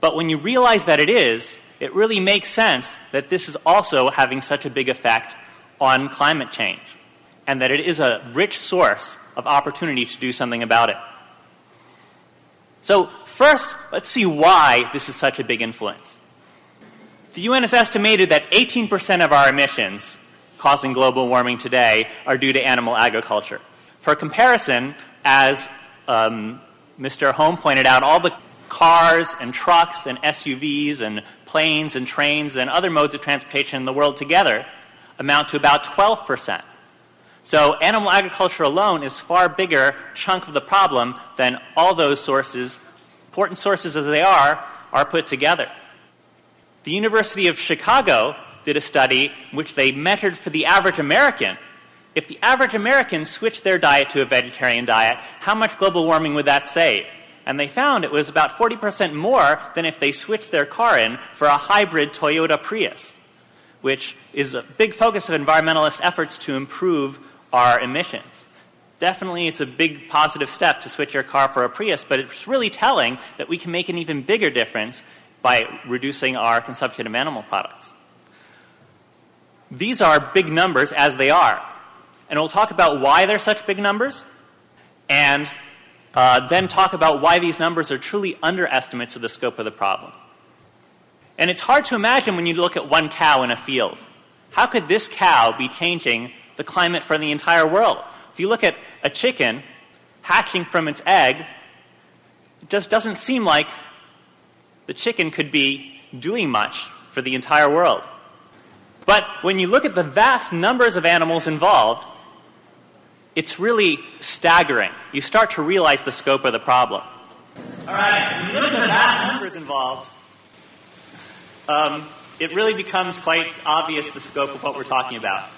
But when you realize that it is, it really makes sense that this is also having such a big effect on climate change, and that it is a rich source of opportunity to do something about it. So, first, let's see why this is such a big influence. The UN has estimated that 18% of our emissions causing global warming today are due to animal agriculture. For comparison, as um, Mr. Holm pointed out, all the cars and trucks and SUVs and planes and trains and other modes of transportation in the world together amount to about 12%. So animal agriculture alone is far bigger chunk of the problem than all those sources, important sources as they are, are put together. The University of Chicago did a study in which they measured for the average American if the average American switched their diet to a vegetarian diet, how much global warming would that save? and they found it was about 40% more than if they switched their car in for a hybrid Toyota Prius, which is a big focus of environmentalist efforts to improve our emissions. Definitely, it's a big positive step to switch your car for a Prius, but it's really telling that we can make an even bigger difference by reducing our consumption of animal products. These are big numbers as they are. And we'll talk about why they're such big numbers and uh, then talk about why these numbers are truly underestimates of the scope of the problem. And it's hard to imagine when you look at one cow in a field. How could this cow be changing the climate for the entire world? If you look at a chicken hatching from its egg, it just doesn't seem like the chicken could be doing much for the entire world. But when you look at the vast numbers of animals involved, it's really staggering. You start to realize the scope of the problem. All right, when you look at the vast numbers involved, um, it really becomes quite obvious the scope of what we're talking about.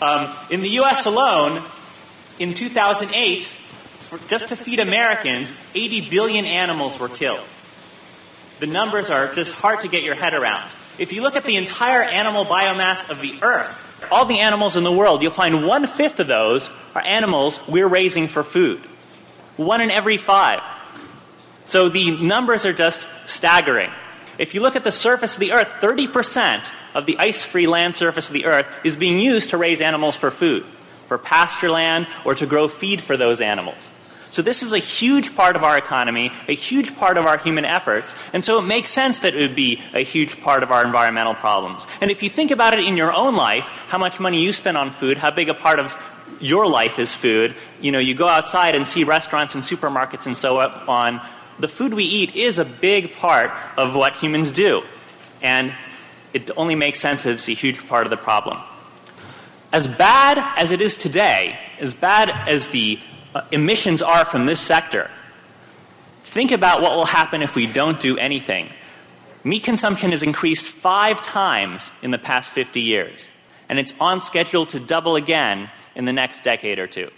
Um, in the U.S. alone, in 2008, for, just to feed Americans, 80 billion animals were killed. The numbers are just hard to get your head around. If you look at the entire animal biomass of the Earth, all the animals in the world, you'll find one fifth of those are animals we're raising for food. One in every five. So the numbers are just staggering. If you look at the surface of the earth, 30% of the ice free land surface of the earth is being used to raise animals for food, for pasture land, or to grow feed for those animals. So this is a huge part of our economy, a huge part of our human efforts, and so it makes sense that it would be a huge part of our environmental problems. And if you think about it in your own life, how much money you spend on food, how big a part of your life is food, you know, you go outside and see restaurants and supermarkets and so on, the food we eat is a big part of what humans do. And it only makes sense that it's a huge part of the problem. As bad as it is today, as bad as the uh, emissions are from this sector, think about what will happen if we don't do anything. Meat consumption has increased five times in the past 50 years, and it's on schedule to double again in the next decade or two.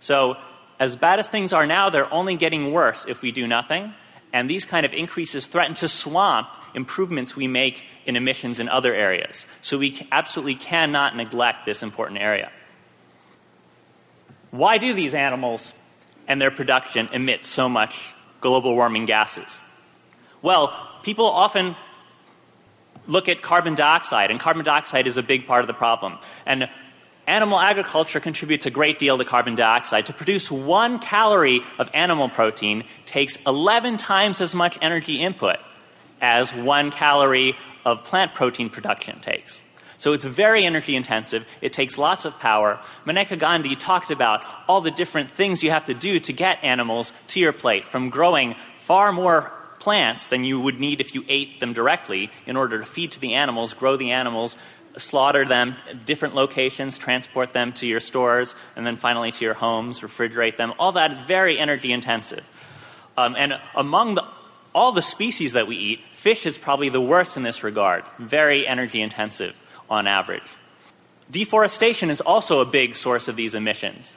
So, as bad as things are now, they're only getting worse if we do nothing, and these kind of increases threaten to swamp improvements we make in emissions in other areas. So, we absolutely cannot neglect this important area. Why do these animals and their production emit so much global warming gases? Well, people often look at carbon dioxide, and carbon dioxide is a big part of the problem. And animal agriculture contributes a great deal to carbon dioxide. To produce one calorie of animal protein takes 11 times as much energy input as one calorie of plant protein production takes. So it's very energy intensive. It takes lots of power. Maneka Gandhi talked about all the different things you have to do to get animals to your plate, from growing far more plants than you would need if you ate them directly in order to feed to the animals, grow the animals, slaughter them different locations, transport them to your stores, and then finally to your homes, refrigerate them. All that very energy intensive. Um, and among the, all the species that we eat, fish is probably the worst in this regard, very energy intensive on average. Deforestation is also a big source of these emissions.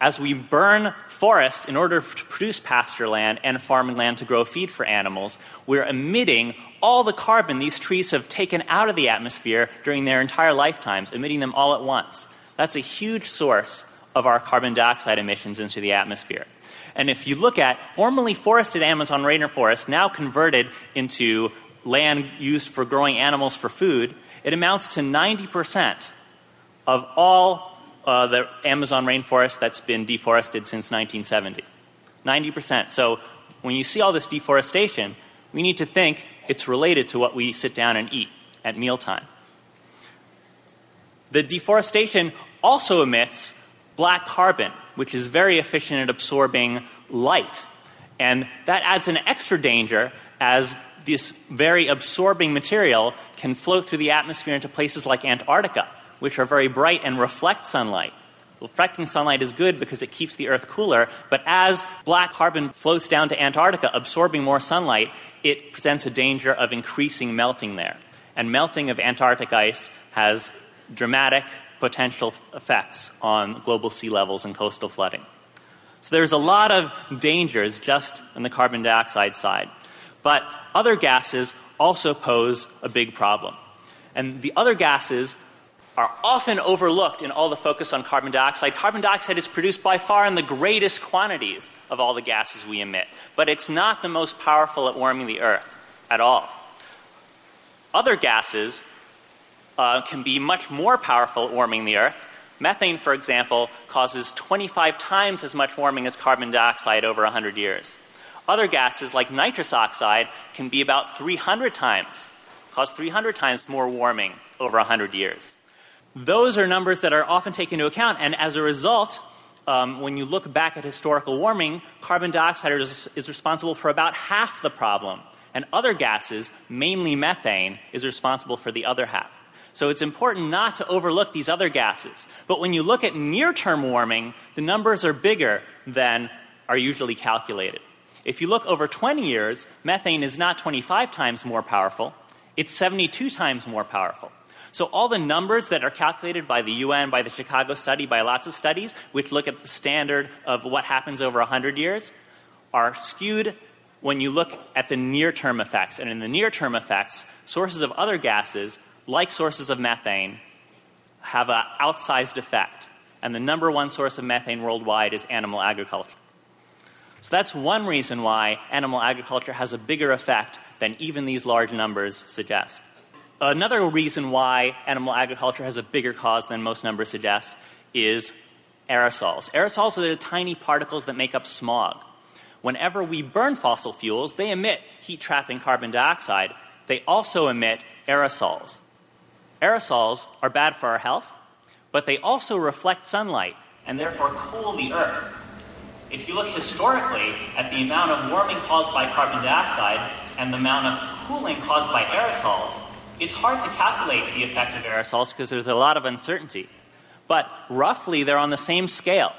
As we burn forest in order to produce pasture land and farmland to grow feed for animals, we're emitting all the carbon these trees have taken out of the atmosphere during their entire lifetimes, emitting them all at once. That's a huge source of our carbon dioxide emissions into the atmosphere. And if you look at formerly forested Amazon rainforest, now converted into land used for growing animals for food, it amounts to 90% of all uh, the Amazon rainforest that's been deforested since 1970. 90%. So when you see all this deforestation, we need to think it's related to what we sit down and eat at mealtime. The deforestation also emits black carbon, which is very efficient at absorbing light. And that adds an extra danger as this very absorbing material can float through the atmosphere into places like Antarctica, which are very bright and reflect sunlight. Reflecting sunlight is good because it keeps the Earth cooler, but as black carbon floats down to Antarctica, absorbing more sunlight, it presents a danger of increasing melting there. And melting of Antarctic ice has dramatic potential effects on global sea levels and coastal flooding. So there's a lot of dangers just on the carbon dioxide side. But other gases also pose a big problem. And the other gases are often overlooked in all the focus on carbon dioxide. Carbon dioxide is produced by far in the greatest quantities of all the gases we emit, but it's not the most powerful at warming the earth at all. Other gases uh, can be much more powerful at warming the earth. Methane, for example, causes 25 times as much warming as carbon dioxide over 100 years. Other gases, like nitrous oxide, can be about 300 times, cause 300 times more warming over 100 years. Those are numbers that are often taken into account, and as a result, um, when you look back at historical warming, carbon dioxide is, is responsible for about half the problem, and other gases, mainly methane, is responsible for the other half. So it's important not to overlook these other gases. But when you look at near term warming, the numbers are bigger than are usually calculated. If you look over 20 years, methane is not 25 times more powerful, it's 72 times more powerful. So all the numbers that are calculated by the UN, by the Chicago study, by lots of studies, which look at the standard of what happens over 100 years, are skewed when you look at the near term effects. And in the near term effects, sources of other gases, like sources of methane, have an outsized effect. And the number one source of methane worldwide is animal agriculture. So that's one reason why animal agriculture has a bigger effect than even these large numbers suggest. Another reason why animal agriculture has a bigger cause than most numbers suggest is aerosols. Aerosols are the tiny particles that make up smog. Whenever we burn fossil fuels, they emit heat trapping carbon dioxide. They also emit aerosols. Aerosols are bad for our health, but they also reflect sunlight and therefore cool the earth if you look historically at the amount of warming caused by carbon dioxide and the amount of cooling caused by aerosols, it's hard to calculate the effect of aerosols because there's a lot of uncertainty. But roughly, they're on the same scale.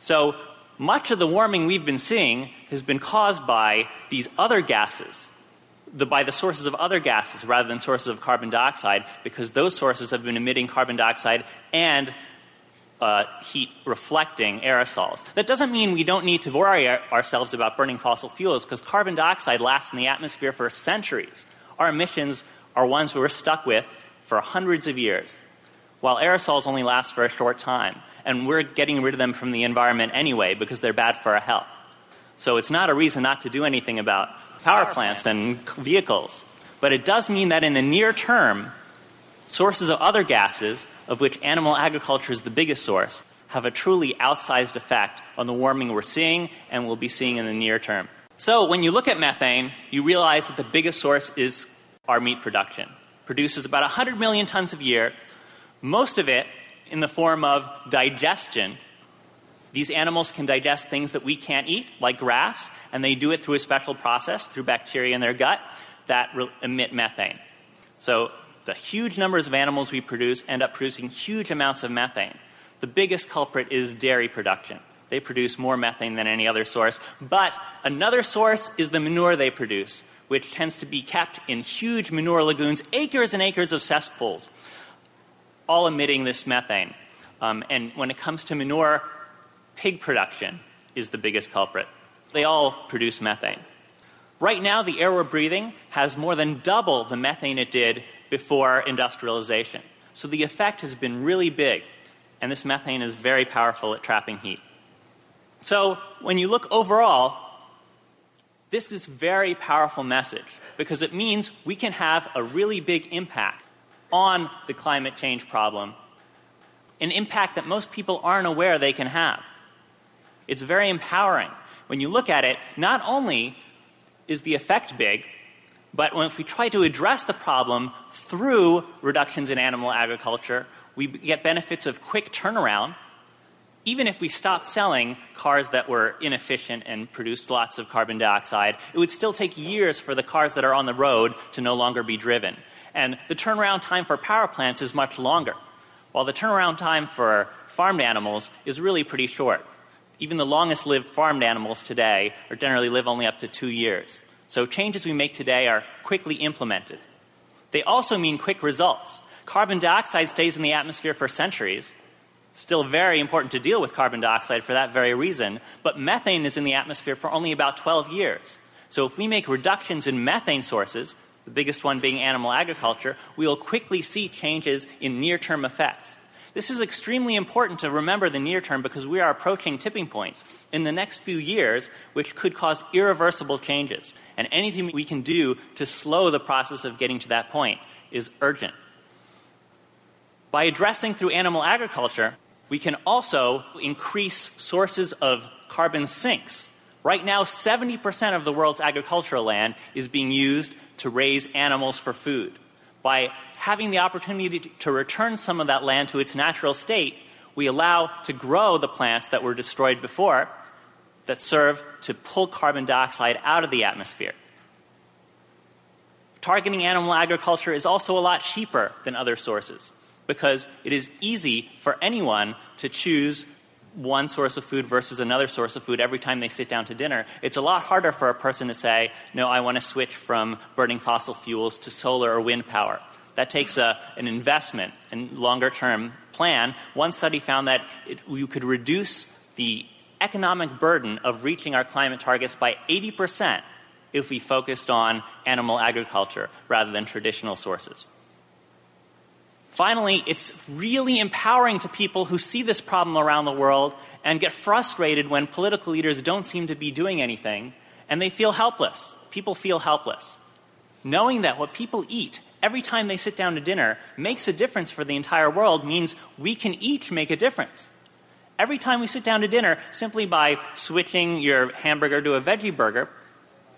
So much of the warming we've been seeing has been caused by these other gases, the, by the sources of other gases rather than sources of carbon dioxide, because those sources have been emitting carbon dioxide and uh, heat reflecting aerosols. That doesn't mean we don't need to worry ourselves about burning fossil fuels because carbon dioxide lasts in the atmosphere for centuries. Our emissions are ones we're stuck with for hundreds of years, while aerosols only last for a short time. And we're getting rid of them from the environment anyway because they're bad for our health. So it's not a reason not to do anything about power plants and vehicles. But it does mean that in the near term, sources of other gases, of which animal agriculture is the biggest source, have a truly outsized effect on the warming we're seeing and will be seeing in the near term. So when you look at methane, you realize that the biggest source is our meat production. Produces about 100 million tons a year, most of it in the form of digestion. These animals can digest things that we can't eat, like grass, and they do it through a special process, through bacteria in their gut, that re- emit methane. So the huge numbers of animals we produce end up producing huge amounts of methane. The biggest culprit is dairy production. They produce more methane than any other source. But another source is the manure they produce, which tends to be kept in huge manure lagoons, acres and acres of cesspools, all emitting this methane. Um, and when it comes to manure, pig production is the biggest culprit. They all produce methane. Right now, the air we're breathing has more than double the methane it did before industrialization. So the effect has been really big and this methane is very powerful at trapping heat. So, when you look overall, this is very powerful message because it means we can have a really big impact on the climate change problem, an impact that most people aren't aware they can have. It's very empowering. When you look at it, not only is the effect big, but if we try to address the problem through reductions in animal agriculture we get benefits of quick turnaround. Even if we stopped selling cars that were inefficient and produced lots of carbon dioxide, it would still take years for the cars that are on the road to no longer be driven. And the turnaround time for power plants is much longer, while the turnaround time for farmed animals is really pretty short. Even the longest lived farmed animals today are generally live only up to two years. So changes we make today are quickly implemented. They also mean quick results. Carbon dioxide stays in the atmosphere for centuries. It's still very important to deal with carbon dioxide for that very reason, but methane is in the atmosphere for only about 12 years. So if we make reductions in methane sources, the biggest one being animal agriculture, we will quickly see changes in near term effects. This is extremely important to remember the near term because we are approaching tipping points in the next few years, which could cause irreversible changes. And anything we can do to slow the process of getting to that point is urgent. By addressing through animal agriculture, we can also increase sources of carbon sinks. Right now, 70% of the world's agricultural land is being used to raise animals for food. By having the opportunity to return some of that land to its natural state, we allow to grow the plants that were destroyed before that serve to pull carbon dioxide out of the atmosphere. Targeting animal agriculture is also a lot cheaper than other sources because it is easy for anyone to choose one source of food versus another source of food every time they sit down to dinner. It's a lot harder for a person to say, no, I want to switch from burning fossil fuels to solar or wind power. That takes a, an investment and longer term plan. One study found that it, you could reduce the economic burden of reaching our climate targets by 80% if we focused on animal agriculture rather than traditional sources. Finally, it's really empowering to people who see this problem around the world and get frustrated when political leaders don't seem to be doing anything and they feel helpless. People feel helpless. Knowing that what people eat every time they sit down to dinner makes a difference for the entire world means we can each make a difference. Every time we sit down to dinner, simply by switching your hamburger to a veggie burger,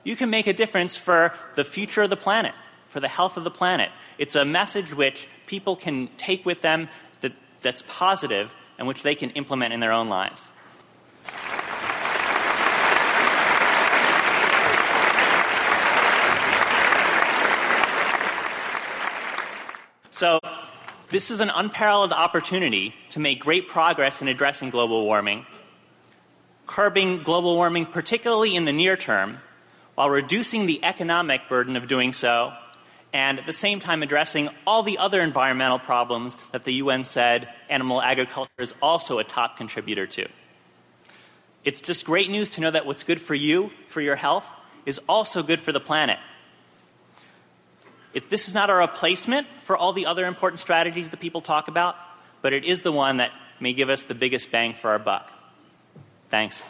you can make a difference for the future of the planet, for the health of the planet. It's a message which people can take with them that, that's positive and which they can implement in their own lives. So, this is an unparalleled opportunity to make great progress in addressing global warming, curbing global warming, particularly in the near term, while reducing the economic burden of doing so and at the same time addressing all the other environmental problems that the UN said animal agriculture is also a top contributor to. It's just great news to know that what's good for you, for your health, is also good for the planet. If this is not a replacement for all the other important strategies that people talk about, but it is the one that may give us the biggest bang for our buck. Thanks.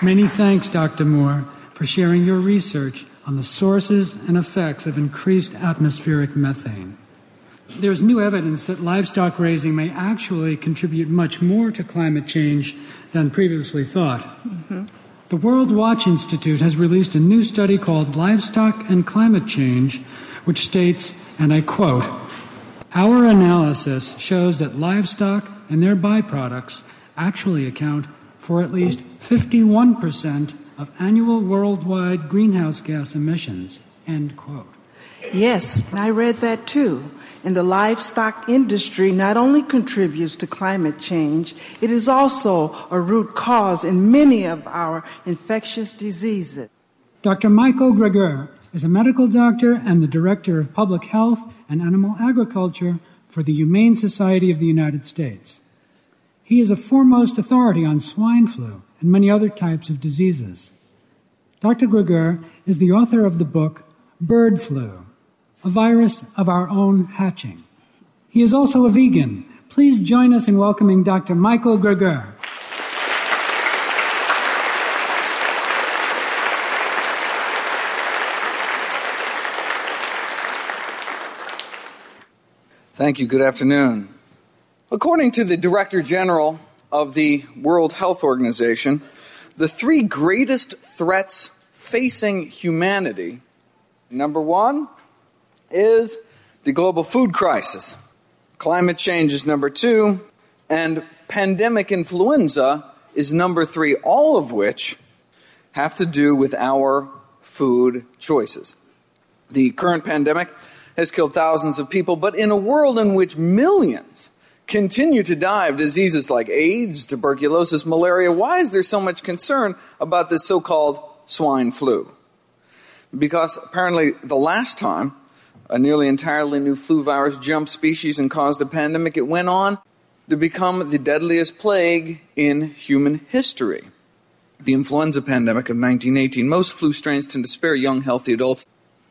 Many thanks, Dr. Mohr, for sharing your research on the sources and effects of increased atmospheric methane. There's new evidence that livestock raising may actually contribute much more to climate change than previously thought. Mm-hmm. The Worldwatch Institute has released a new study called Livestock and Climate Change, which states, and I quote, Our analysis shows that livestock and their byproducts actually account for at least 51% of annual worldwide greenhouse gas emissions. End quote. Yes, I read that too. And the livestock industry not only contributes to climate change, it is also a root cause in many of our infectious diseases. Dr. Michael Greger is a medical doctor and the director of public health and animal agriculture for the Humane Society of the United States. He is a foremost authority on swine flu and many other types of diseases. Dr. Greger is the author of the book Bird Flu a virus of our own hatching. He is also a vegan. Please join us in welcoming Dr. Michael Greger. Thank you. Good afternoon. According to the Director General of the World Health Organization, the three greatest threats facing humanity number one, is the global food crisis. Climate change is number two, and pandemic influenza is number three, all of which have to do with our food choices. The current pandemic has killed thousands of people, but in a world in which millions continue to die of diseases like AIDS, tuberculosis, malaria, why is there so much concern about this so called swine flu? Because apparently the last time a nearly entirely new flu virus jumped species and caused a pandemic. It went on to become the deadliest plague in human history. The influenza pandemic of 1918. Most flu strains tend to spare young, healthy adults.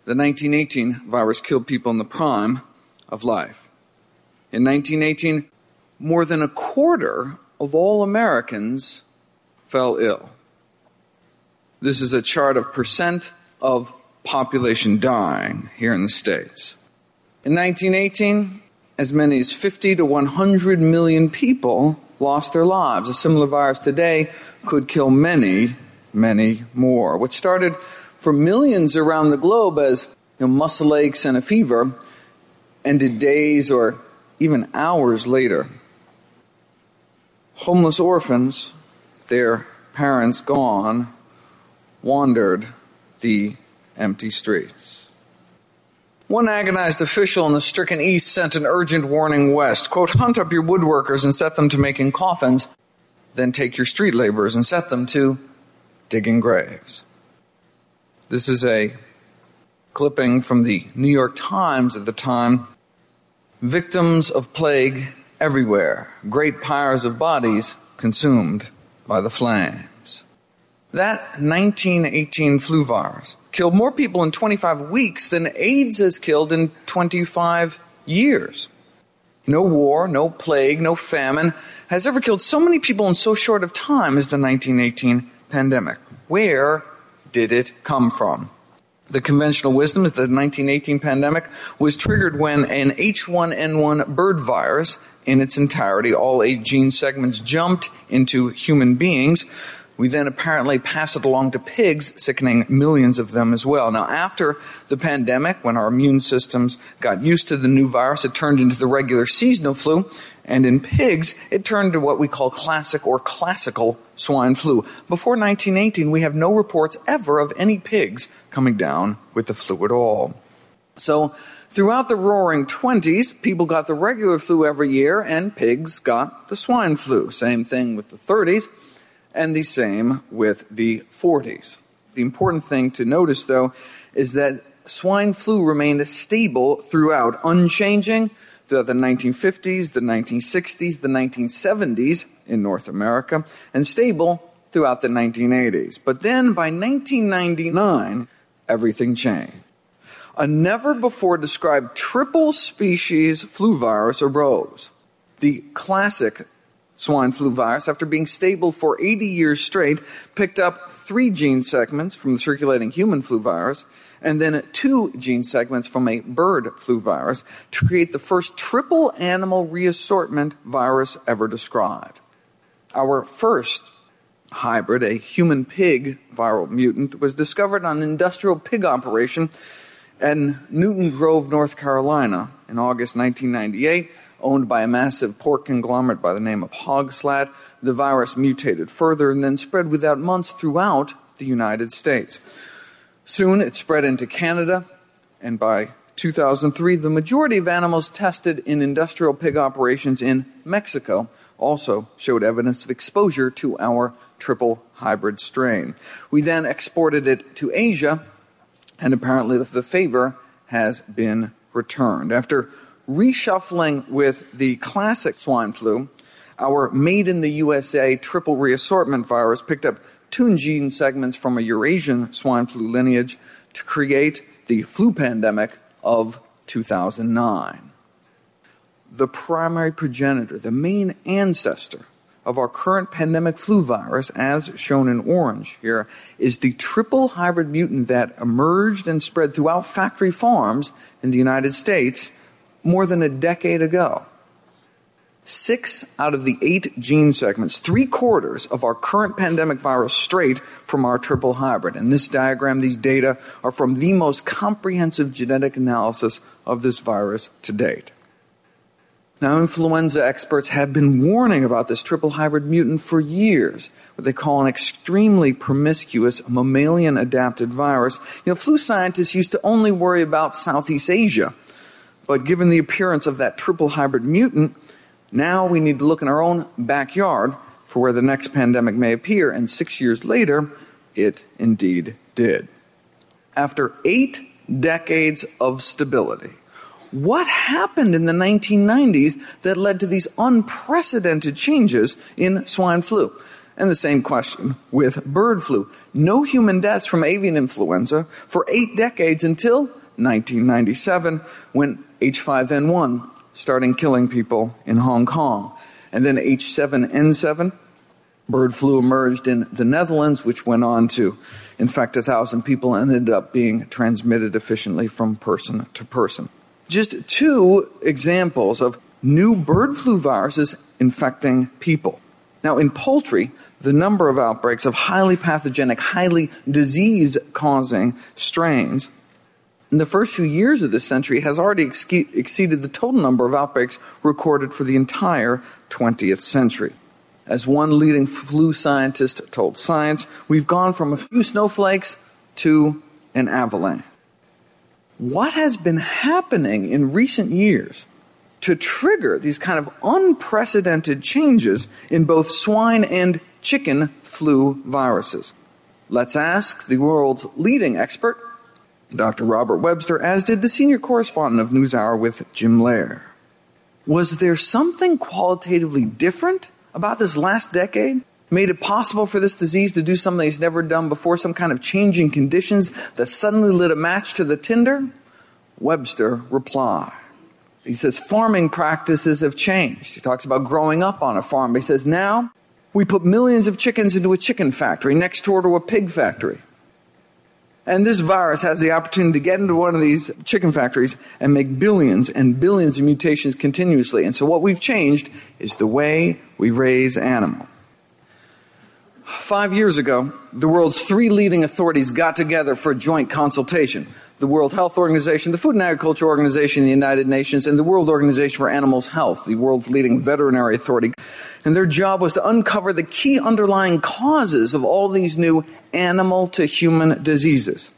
The 1918 virus killed people in the prime of life. In 1918, more than a quarter of all Americans fell ill. This is a chart of percent of population dying here in the States. In 1918, as many as 50 to 100 million people lost their lives. A similar virus today could kill many, many more. What started for millions around the globe as you know, muscle aches and a fever ended days or even hours later. Homeless orphans, their parents gone, wandered the empty streets. One agonized official in the stricken East sent an urgent warning West. Quote, hunt up your woodworkers and set them to making coffins, then take your street laborers and set them to digging graves. This is a clipping from the New York Times at the time. Victims of plague everywhere, great pyres of bodies consumed by the flames. That 1918 flu virus killed more people in 25 weeks than AIDS has killed in 25 years. No war, no plague, no famine has ever killed so many people in so short of time as the 1918 pandemic. Where did it come from? The conventional wisdom is that the 1918 pandemic was triggered when an H1N1 bird virus in its entirety, all eight gene segments jumped into human beings, we then apparently pass it along to pigs, sickening millions of them as well. Now, after the pandemic, when our immune systems got used to the new virus, it turned into the regular seasonal flu. And in pigs, it turned to what we call classic or classical swine flu. Before 1918, we have no reports ever of any pigs coming down with the flu at all. So, throughout the roaring 20s, people got the regular flu every year, and pigs got the swine flu. Same thing with the 30s and the same with the 40s. The important thing to notice, though, is that swine flu remained stable throughout, unchanging throughout the 1950s, the 1960s, the 1970s in North America, and stable throughout the 1980s. But then by 1999, everything changed. A never before described triple species flu virus arose. The classic swine flu virus, after being stable for 80 years straight, picked up three gene segments from the circulating human flu virus and then two gene segments from a bird flu virus to create the first triple animal reassortment virus ever described. Our first hybrid, a human pig viral mutant, was discovered on an industrial pig operation in Newton Grove, North Carolina in August 1998 owned by a massive pork conglomerate by the name of Hogslat. The virus mutated further and then spread without months throughout the United States. Soon it spread into Canada, and by 2003, the majority of animals tested in industrial pig operations in Mexico also showed evidence of exposure to our triple hybrid strain. We then exported it to Asia, and apparently the favor has been returned. After reshuffling with the classic swine flu, our made in the USA triple reassortment virus picked up two gene segments from a Eurasian swine flu lineage to create the flu pandemic of 2009. The primary progenitor, the main ancestor of our current pandemic flu virus, as shown in orange here, is the triple hybrid mutant that emerged and spread throughout factory farms in the United States more than a decade ago. Six out of the eight gene segments, three quarters of our current pandemic virus straight from our triple hybrid. In this diagram, these data are from the most comprehensive genetic analysis of this virus to date. Now, influenza experts have been warning about this triple hybrid mutant for years, what they call an extremely promiscuous mammalian adapted virus. You know, flu scientists used to only worry about Southeast Asia but given the appearance of that triple hybrid mutant, now we need to look in our own backyard for where the next pandemic may appear. And six years later, it indeed did. After eight decades of stability, what happened in the 1990s that led to these unprecedented changes in swine flu? And the same question with bird flu. No human deaths from avian influenza for eight decades until 1997 when H5N1 starting killing people in Hong Kong. And then H7N7, bird flu emerged in the Netherlands, which went on to infect a thousand people and ended up being transmitted efficiently from person to person. Just two examples of new bird flu viruses infecting people. Now, in poultry, the number of outbreaks of highly pathogenic, highly disease causing strains in the first few years of this century has already ex- exceeded the total number of outbreaks recorded for the entire 20th century. As one leading flu scientist told Science, we've gone from a few snowflakes to an avalanche. What has been happening in recent years to trigger these kind of unprecedented changes in both swine and chicken flu viruses? Let's ask the world's leading expert, Dr. Robert Webster, as did the senior correspondent of NewsHour with Jim Lehrer. Was there something qualitatively different about this last decade? Made it possible for this disease to do something it's never done before, some kind of changing conditions that suddenly lit a match to the tinder? Webster replied. He says farming practices have changed. He talks about growing up on a farm. He says now we put millions of chickens into a chicken factory next door to a pig factory. And this virus has the opportunity to get into one of these chicken factories and make billions and billions of mutations continuously. And so what we've changed is the way we raise animals. Five years ago, the world's three leading authorities got together for a joint consultation. The World Health Organization, the Food and Agriculture Organization, the United Nations, and the World Organization for Animals Health, the world's leading veterinary authority. And their job was to uncover the key underlying causes of all these new animal to human diseases.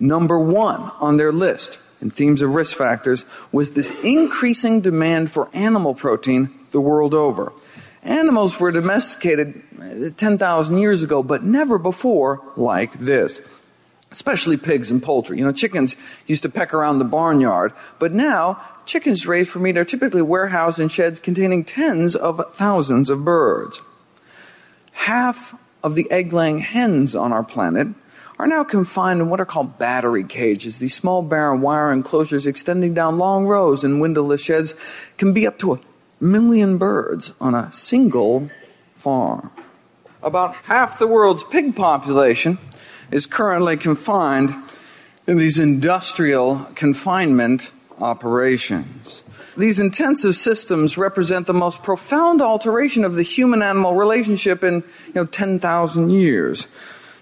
Number one on their list in themes of risk factors was this increasing demand for animal protein the world over. Animals were domesticated uh, 10,000 years ago, but never before like this. Especially pigs and poultry. You know, chickens used to peck around the barnyard, but now chickens raised for meat are typically warehoused in sheds containing tens of thousands of birds. Half of the egg laying hens on our planet are now confined in what are called battery cages. These small barren wire enclosures extending down long rows in windowless sheds can be up to a million birds on a single farm. About half the world's pig population is currently confined in these industrial confinement operations. These intensive systems represent the most profound alteration of the human animal relationship in you know, 10,000 years.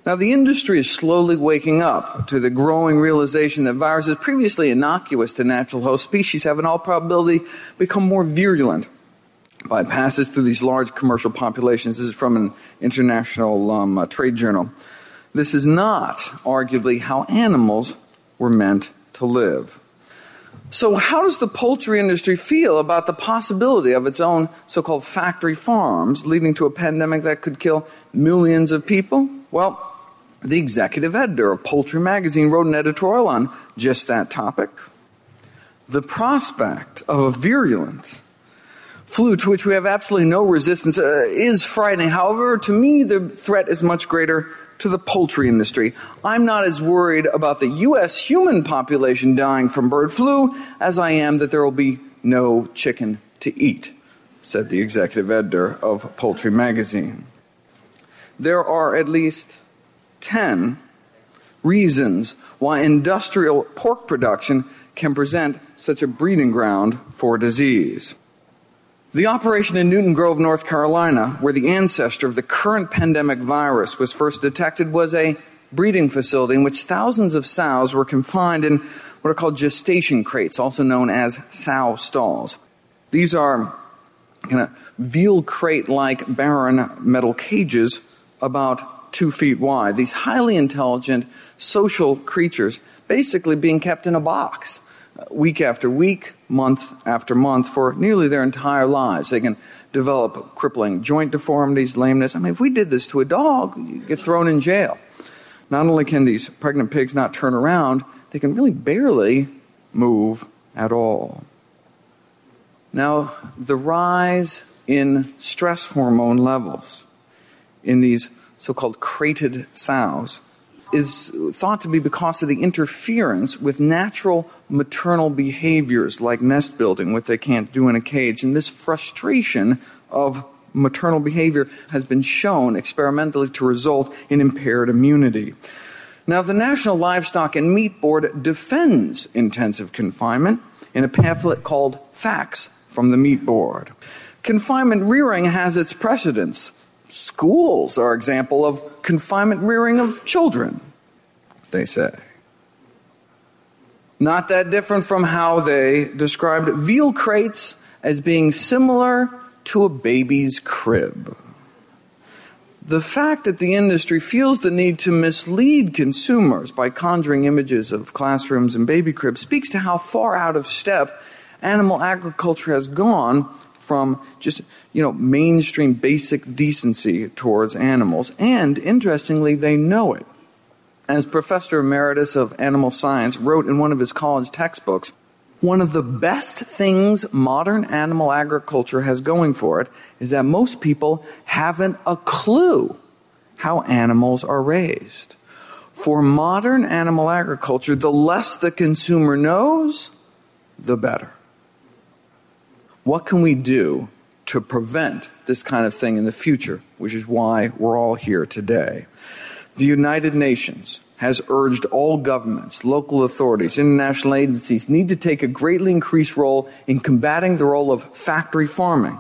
Now, the industry is slowly waking up to the growing realization that viruses previously innocuous to natural host species have in all probability become more virulent by passes through these large commercial populations. This is from an international um, uh, trade journal. This is not, arguably, how animals were meant to live. So, how does the poultry industry feel about the possibility of its own so called factory farms leading to a pandemic that could kill millions of people? Well, the executive editor of Poultry Magazine wrote an editorial on just that topic. The prospect of a virulent flu to which we have absolutely no resistance uh, is frightening. However, to me, the threat is much greater to the poultry industry. I'm not as worried about the U.S. human population dying from bird flu as I am that there will be no chicken to eat, said the executive editor of Poultry Magazine. There are at least 10 reasons why industrial pork production can present such a breeding ground for disease. The operation in Newton Grove, North Carolina, where the ancestor of the current pandemic virus was first detected, was a breeding facility in which thousands of sows were confined in what are called gestation crates, also known as sow stalls. These are kind of veal crate like barren metal cages about two feet wide. These highly intelligent social creatures basically being kept in a box week after week, month after month for nearly their entire lives. They can develop crippling joint deformities, lameness. I mean, if we did this to a dog, you'd get thrown in jail. Not only can these pregnant pigs not turn around, they can really barely move at all. Now, the rise in stress hormone levels in these so called crated sows is thought to be because of the interference with natural maternal behaviors like nest building, which they can't do in a cage. And this frustration of maternal behavior has been shown experimentally to result in impaired immunity. Now, the National Livestock and Meat Board defends intensive confinement in a pamphlet called Facts from the Meat Board. Confinement rearing has its precedents. Schools are example of confinement rearing of children, they say. Not that different from how they described veal crates as being similar to a baby's crib. The fact that the industry feels the need to mislead consumers by conjuring images of classrooms and baby cribs speaks to how far out of step animal agriculture has gone from just, you know, mainstream basic decency towards animals. And interestingly, they know it. As Professor Emeritus of Animal Science wrote in one of his college textbooks, one of the best things modern animal agriculture has going for it is that most people haven't a clue how animals are raised. For modern animal agriculture, the less the consumer knows, the better. What can we do to prevent this kind of thing in the future, which is why we're all here today? The United Nations has urged all governments, local authorities, international agencies need to take a greatly increased role in combating the role of factory farming,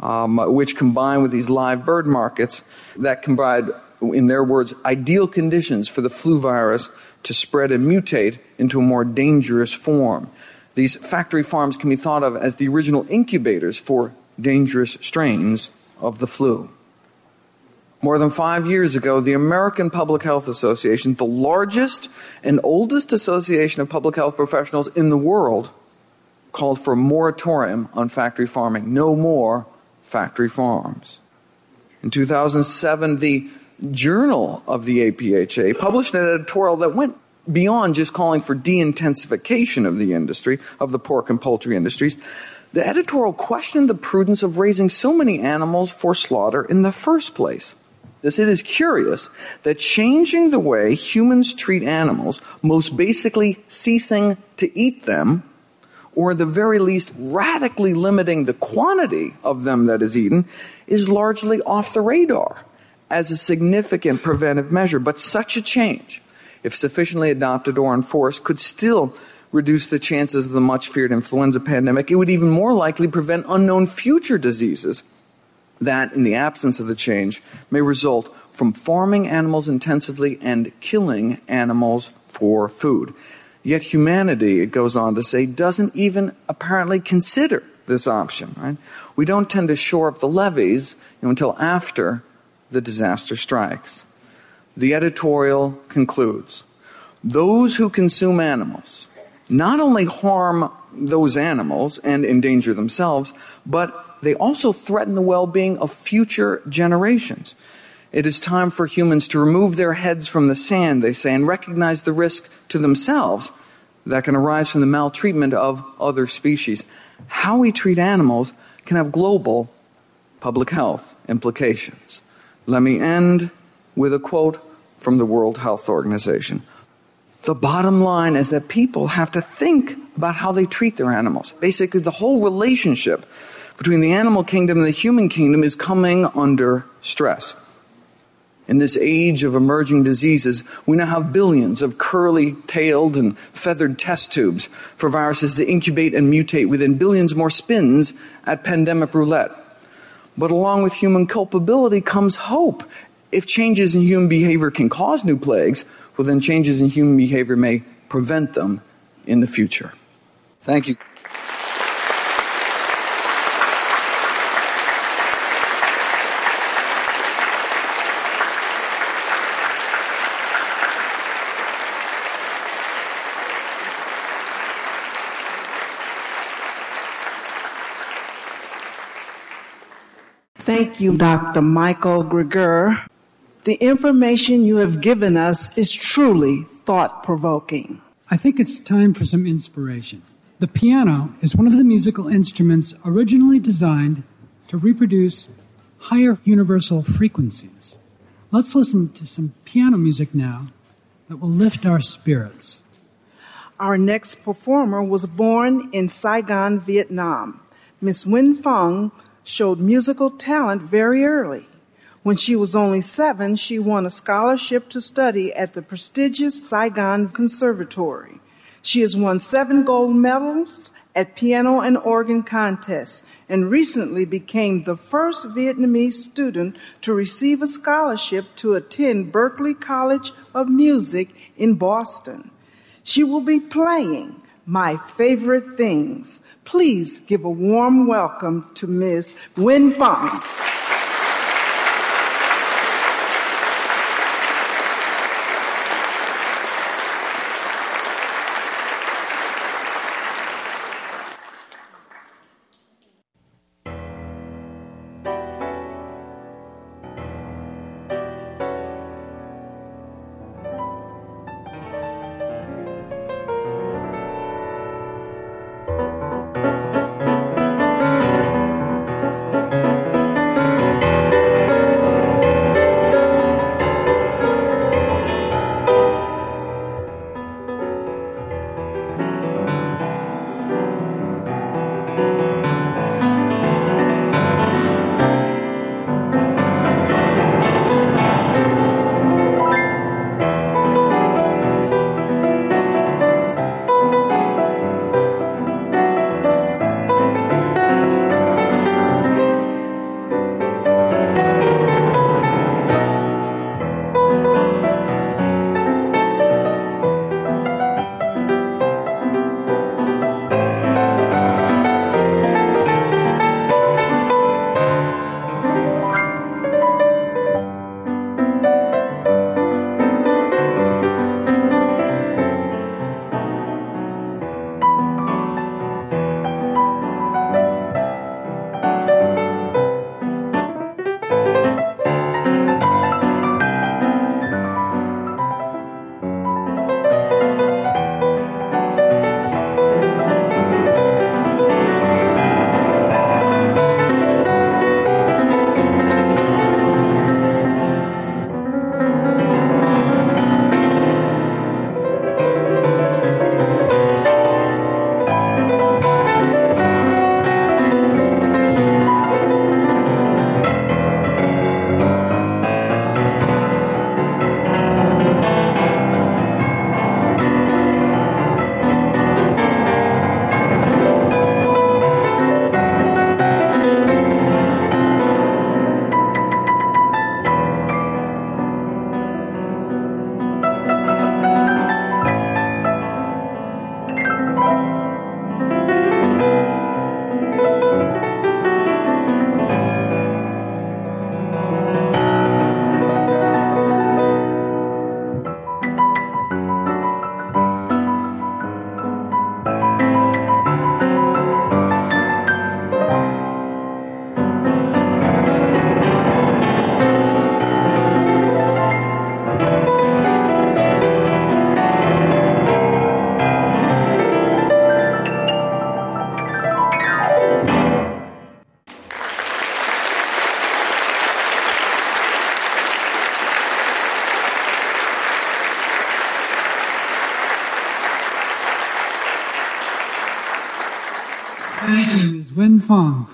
um, which combined with these live bird markets that provide, in their words, ideal conditions for the flu virus to spread and mutate into a more dangerous form. These factory farms can be thought of as the original incubators for dangerous strains of the flu. More than five years ago, the American Public Health Association, the largest and oldest association of public health professionals in the world, called for a moratorium on factory farming. No more factory farms. In 2007, the Journal of the APHA published an editorial that went beyond just calling for de-intensification of the industry, of the pork and poultry industries, the editorial questioned the prudence of raising so many animals for slaughter in the first place. This, it is curious that changing the way humans treat animals, most basically ceasing to eat them, or at the very least radically limiting the quantity of them that is eaten, is largely off the radar as a significant preventive measure. But such a change, if sufficiently adopted or enforced, could still reduce the chances of the much feared influenza pandemic. It would even more likely prevent unknown future diseases that, in the absence of the change, may result from farming animals intensively and killing animals for food. Yet humanity, it goes on to say, doesn't even apparently consider this option, right? We don't tend to shore up the levees you know, until after the disaster strikes. The editorial concludes those who consume animals not only harm those animals and endanger themselves, but they also threaten the well being of future generations. It is time for humans to remove their heads from the sand, they say, and recognize the risk to themselves that can arise from the maltreatment of other species. How we treat animals can have global public health implications. Let me end with a quote from the World Health Organization. The bottom line is that people have to think about how they treat their animals. Basically, the whole relationship between the animal kingdom and the human kingdom is coming under stress. In this age of emerging diseases, we now have billions of curly tailed and feathered test tubes for viruses to incubate and mutate within billions more spins at pandemic roulette. But along with human culpability comes hope. If changes in human behavior can cause new plagues, well, then changes in human behavior may prevent them in the future. Thank you. Thank you, Dr. Michael Greger. The information you have given us is truly thought provoking. I think it's time for some inspiration. The piano is one of the musical instruments originally designed to reproduce higher universal frequencies. Let's listen to some piano music now that will lift our spirits. Our next performer was born in Saigon, Vietnam. Miss Nguyen Phang showed musical talent very early. When she was only seven, she won a scholarship to study at the prestigious Saigon Conservatory. She has won seven gold medals at piano and organ contests and recently became the first Vietnamese student to receive a scholarship to attend Berklee College of Music in Boston. She will be playing my favorite things. Please give a warm welcome to Ms. Nguyen Phang.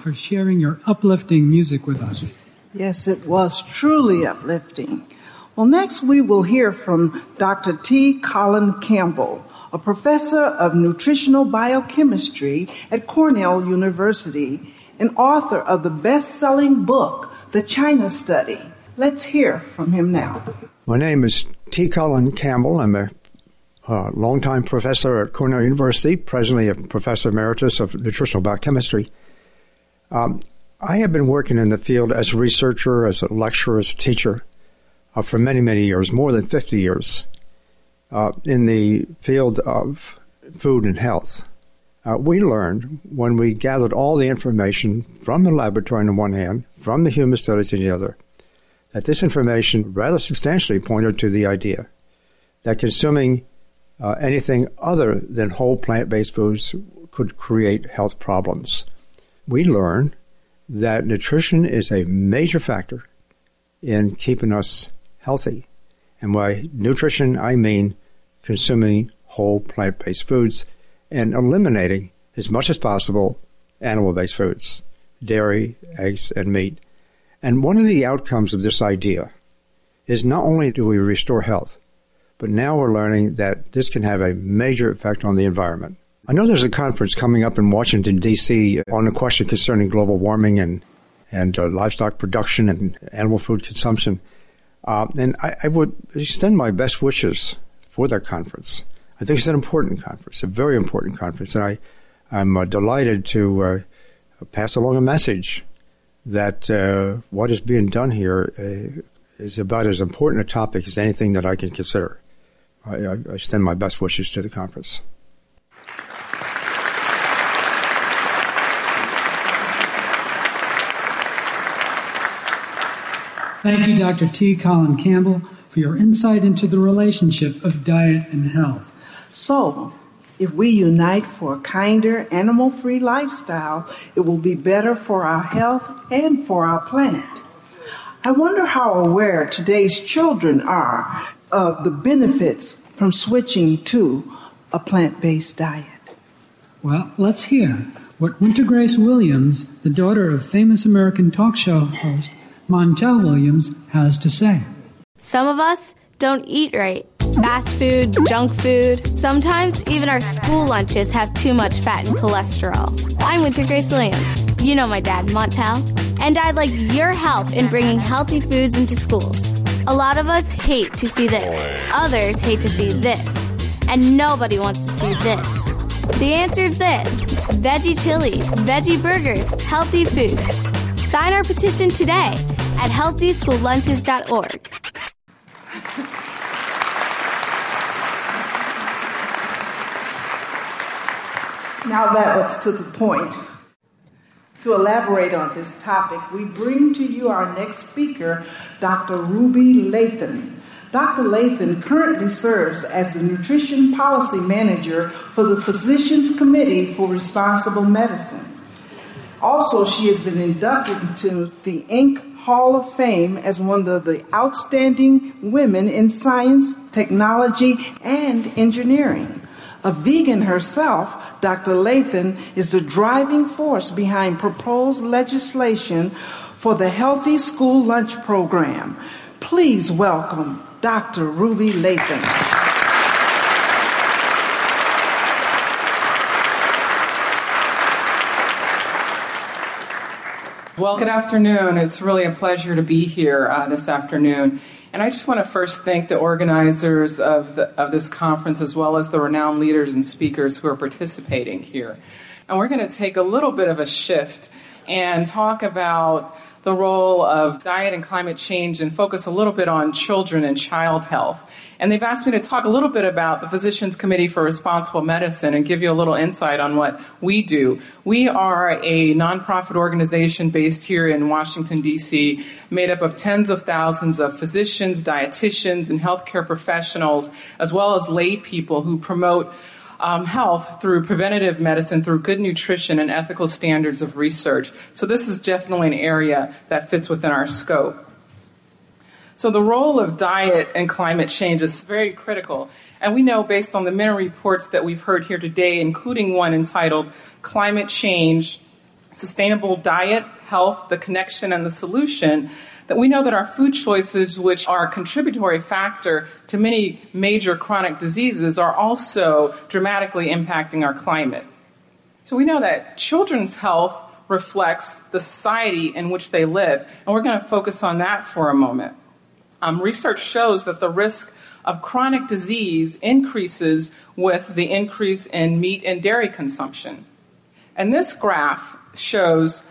For sharing your uplifting music with us. Yes, it was truly uplifting. Well, next we will hear from Dr. T. Colin Campbell, a professor of nutritional biochemistry at Cornell University and author of the best selling book, The China Study. Let's hear from him now. My name is T. Colin Campbell. I'm a uh, longtime professor at Cornell University, presently a professor emeritus of nutritional biochemistry. Um, I have been working in the field as a researcher, as a lecturer, as a teacher uh, for many, many years, more than 50 years, uh, in the field of food and health. Uh, we learned when we gathered all the information from the laboratory on the one hand, from the human studies on the other, that this information rather substantially pointed to the idea that consuming uh, anything other than whole plant based foods could create health problems. We learn that nutrition is a major factor in keeping us healthy. And by nutrition, I mean consuming whole plant based foods and eliminating as much as possible animal based foods, dairy, eggs, and meat. And one of the outcomes of this idea is not only do we restore health, but now we're learning that this can have a major effect on the environment. I know there's a conference coming up in Washington, D.C. on the question concerning global warming and, and uh, livestock production and animal food consumption. Uh, and I, I, would extend my best wishes for that conference. I think it's an important conference, a very important conference. And I, I'm uh, delighted to uh, pass along a message that uh, what is being done here uh, is about as important a topic as anything that I can consider. I, I extend my best wishes to the conference. Thank you, Dr. T. Colin Campbell, for your insight into the relationship of diet and health. So, if we unite for a kinder, animal free lifestyle, it will be better for our health and for our planet. I wonder how aware today's children are of the benefits from switching to a plant based diet. Well, let's hear what Winter Grace Williams, the daughter of famous American talk show host Montel Williams, has to say. Some of us don't eat right. Fast food, junk food. Sometimes even our school lunches have too much fat and cholesterol. I'm Winter Grace Williams. You know my dad, Montel. And I'd like your help in bringing healthy foods into schools. A lot of us hate to see this. Others hate to see this. And nobody wants to see this. The answer is this veggie chili, veggie burgers, healthy food. Sign our petition today at healthyschoollunches.org. Now that was to the point. To elaborate on this topic, we bring to you our next speaker, Dr. Ruby Lathon. Dr. Lathon currently serves as the Nutrition Policy Manager for the Physicians Committee for Responsible Medicine. Also, she has been inducted into the Inc. Hall of Fame as one of the outstanding women in science, technology, and engineering. A vegan herself, Dr. Lathon is the driving force behind proposed legislation for the Healthy School Lunch Program. Please welcome Dr. Ruby Lathon. Well, good afternoon. It's really a pleasure to be here uh, this afternoon. And I just want to first thank the organizers of, the, of this conference as well as the renowned leaders and speakers who are participating here. And we're going to take a little bit of a shift and talk about the role of diet and climate change and focus a little bit on children and child health. And they've asked me to talk a little bit about the Physicians Committee for Responsible Medicine and give you a little insight on what we do. We are a nonprofit organization based here in Washington, D.C., made up of tens of thousands of physicians, dietitians, and healthcare professionals, as well as lay people who promote um, health through preventative medicine, through good nutrition and ethical standards of research. So this is definitely an area that fits within our scope. So the role of diet and climate change is very critical. And we know based on the many reports that we've heard here today, including one entitled Climate Change, Sustainable Diet, Health, the Connection, and the Solution, that we know that our food choices, which are a contributory factor to many major chronic diseases, are also dramatically impacting our climate. So we know that children's health reflects the society in which they live, and we're going to focus on that for a moment. Um, research shows that the risk of chronic disease increases with the increase in meat and dairy consumption. And this graph shows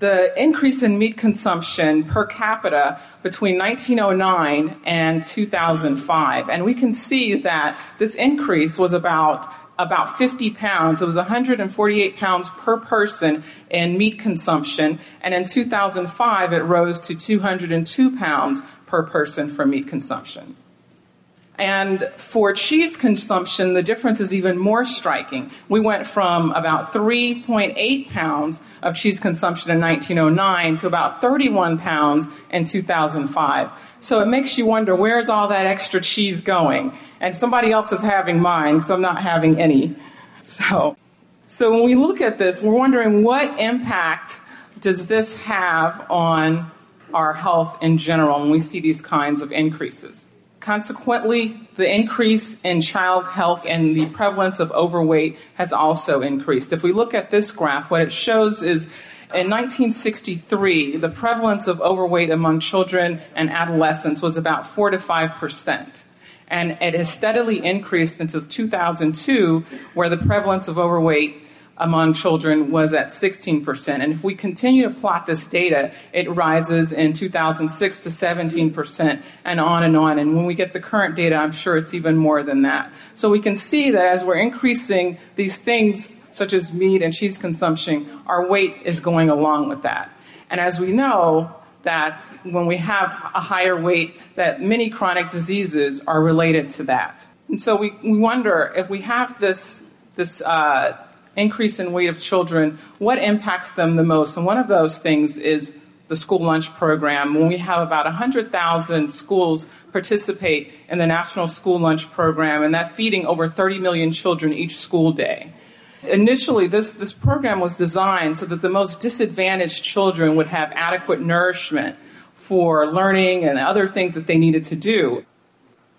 the increase in meat consumption per capita between 1909 and 2005. And we can see that this increase was about about 50 pounds. It was 148 pounds per person in meat consumption. And in 2005, it rose to 202 pounds per person for meat consumption. And for cheese consumption, the difference is even more striking. We went from about 3.8 pounds of cheese consumption in 1909 to about 31 pounds in 2005. So it makes you wonder where's all that extra cheese going? And somebody else is having mine because I'm not having any. So, so when we look at this, we're wondering what impact does this have on our health in general when we see these kinds of increases? Consequently, the increase in child health and the prevalence of overweight has also increased. If we look at this graph, what it shows is in 1963, the prevalence of overweight among children and adolescents was about 4 to 5 percent. And it has steadily increased until 2002, where the prevalence of overweight among children was at 16%. And if we continue to plot this data, it rises in 2006 to 17% and on and on. And when we get the current data, I'm sure it's even more than that. So we can see that as we're increasing these things, such as meat and cheese consumption, our weight is going along with that. And as we know, that when we have a higher weight, that many chronic diseases are related to that. And so we, we wonder if we have this, this uh, increase in weight of children, what impacts them the most? And one of those things is the school lunch program. When we have about 100,000 schools participate in the National School Lunch Program, and that's feeding over 30 million children each school day. Initially, this, this program was designed so that the most disadvantaged children would have adequate nourishment for learning and other things that they needed to do.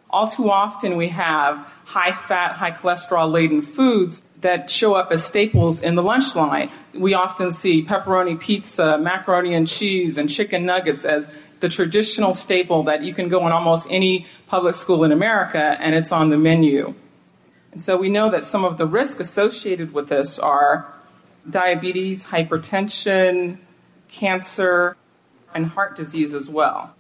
All too often, we have high fat, high cholesterol laden foods that show up as staples in the lunch line. We often see pepperoni pizza, macaroni and cheese, and chicken nuggets as the traditional staple that you can go in almost any public school in America and it's on the menu. And so we know that some of the risks associated with this are diabetes, hypertension, cancer, and heart disease as well.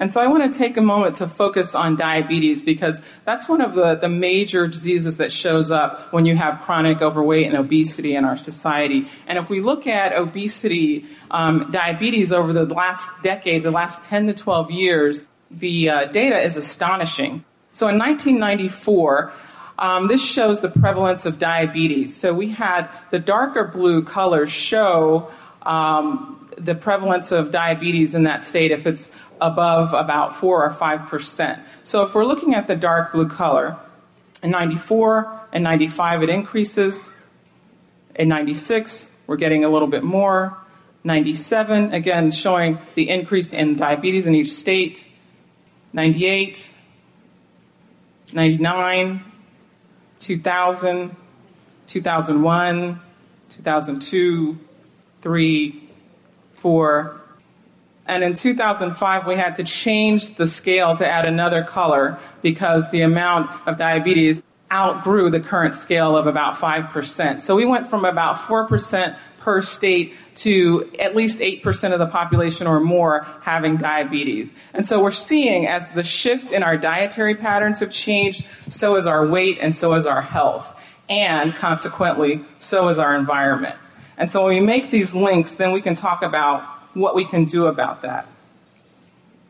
And so I want to take a moment to focus on diabetes because that's one of the, the major diseases that shows up when you have chronic overweight and obesity in our society. And if we look at obesity, um, diabetes over the last decade, the last 10 to 12 years, the uh, data is astonishing. So in 1994, um, this shows the prevalence of diabetes. So we had the darker blue colors show um, the prevalence of diabetes in that state if it's above about 4 or 5%. So if we're looking at the dark blue color, in 94 and 95 it increases. In 96, we're getting a little bit more. 97, again, showing the increase in diabetes in each state. 98, 99, 2000, 2001, 2002, 3, 4, and in 2005, we had to change the scale to add another color because the amount of diabetes outgrew the current scale of about 5%. So we went from about 4% per state to at least 8% of the population or more having diabetes. And so we're seeing as the shift in our dietary patterns have changed, so is our weight and so is our health. And consequently, so is our environment. And so when we make these links, then we can talk about what we can do about that.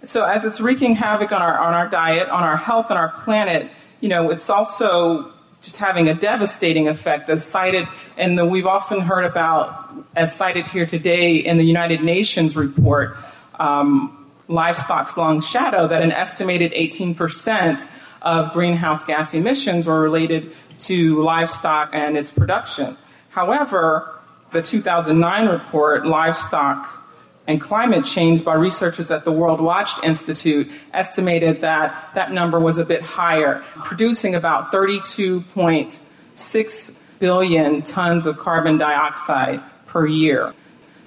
So as it's wreaking havoc on our on our diet, on our health, and our planet, you know, it's also just having a devastating effect, as cited and the we've often heard about, as cited here today in the United Nations report. Um, livestock's long shadow that an estimated 18% of greenhouse gas emissions were related to livestock and its production. However, the 2009 report, Livestock and Climate Change, by researchers at the Worldwatch Institute, estimated that that number was a bit higher, producing about 32.6 billion tons of carbon dioxide per year.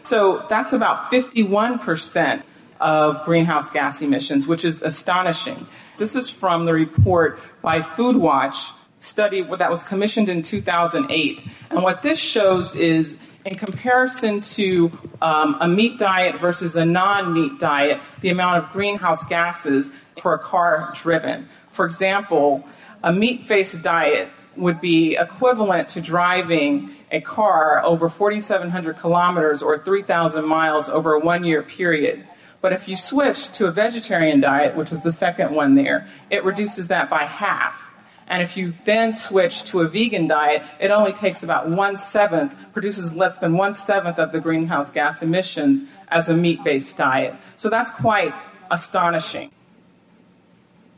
So that's about 51% of greenhouse gas emissions, which is astonishing. This is from the report by Food Watch study that was commissioned in 2008. And what this shows is in comparison to um, a meat diet versus a non meat diet, the amount of greenhouse gases for a car driven. For example, a meat based diet would be equivalent to driving a car over 4,700 kilometers or 3,000 miles over a one year period. But if you switch to a vegetarian diet, which was the second one there, it reduces that by half. And if you then switch to a vegan diet, it only takes about one seventh, produces less than one seventh of the greenhouse gas emissions as a meat based diet. So that's quite astonishing.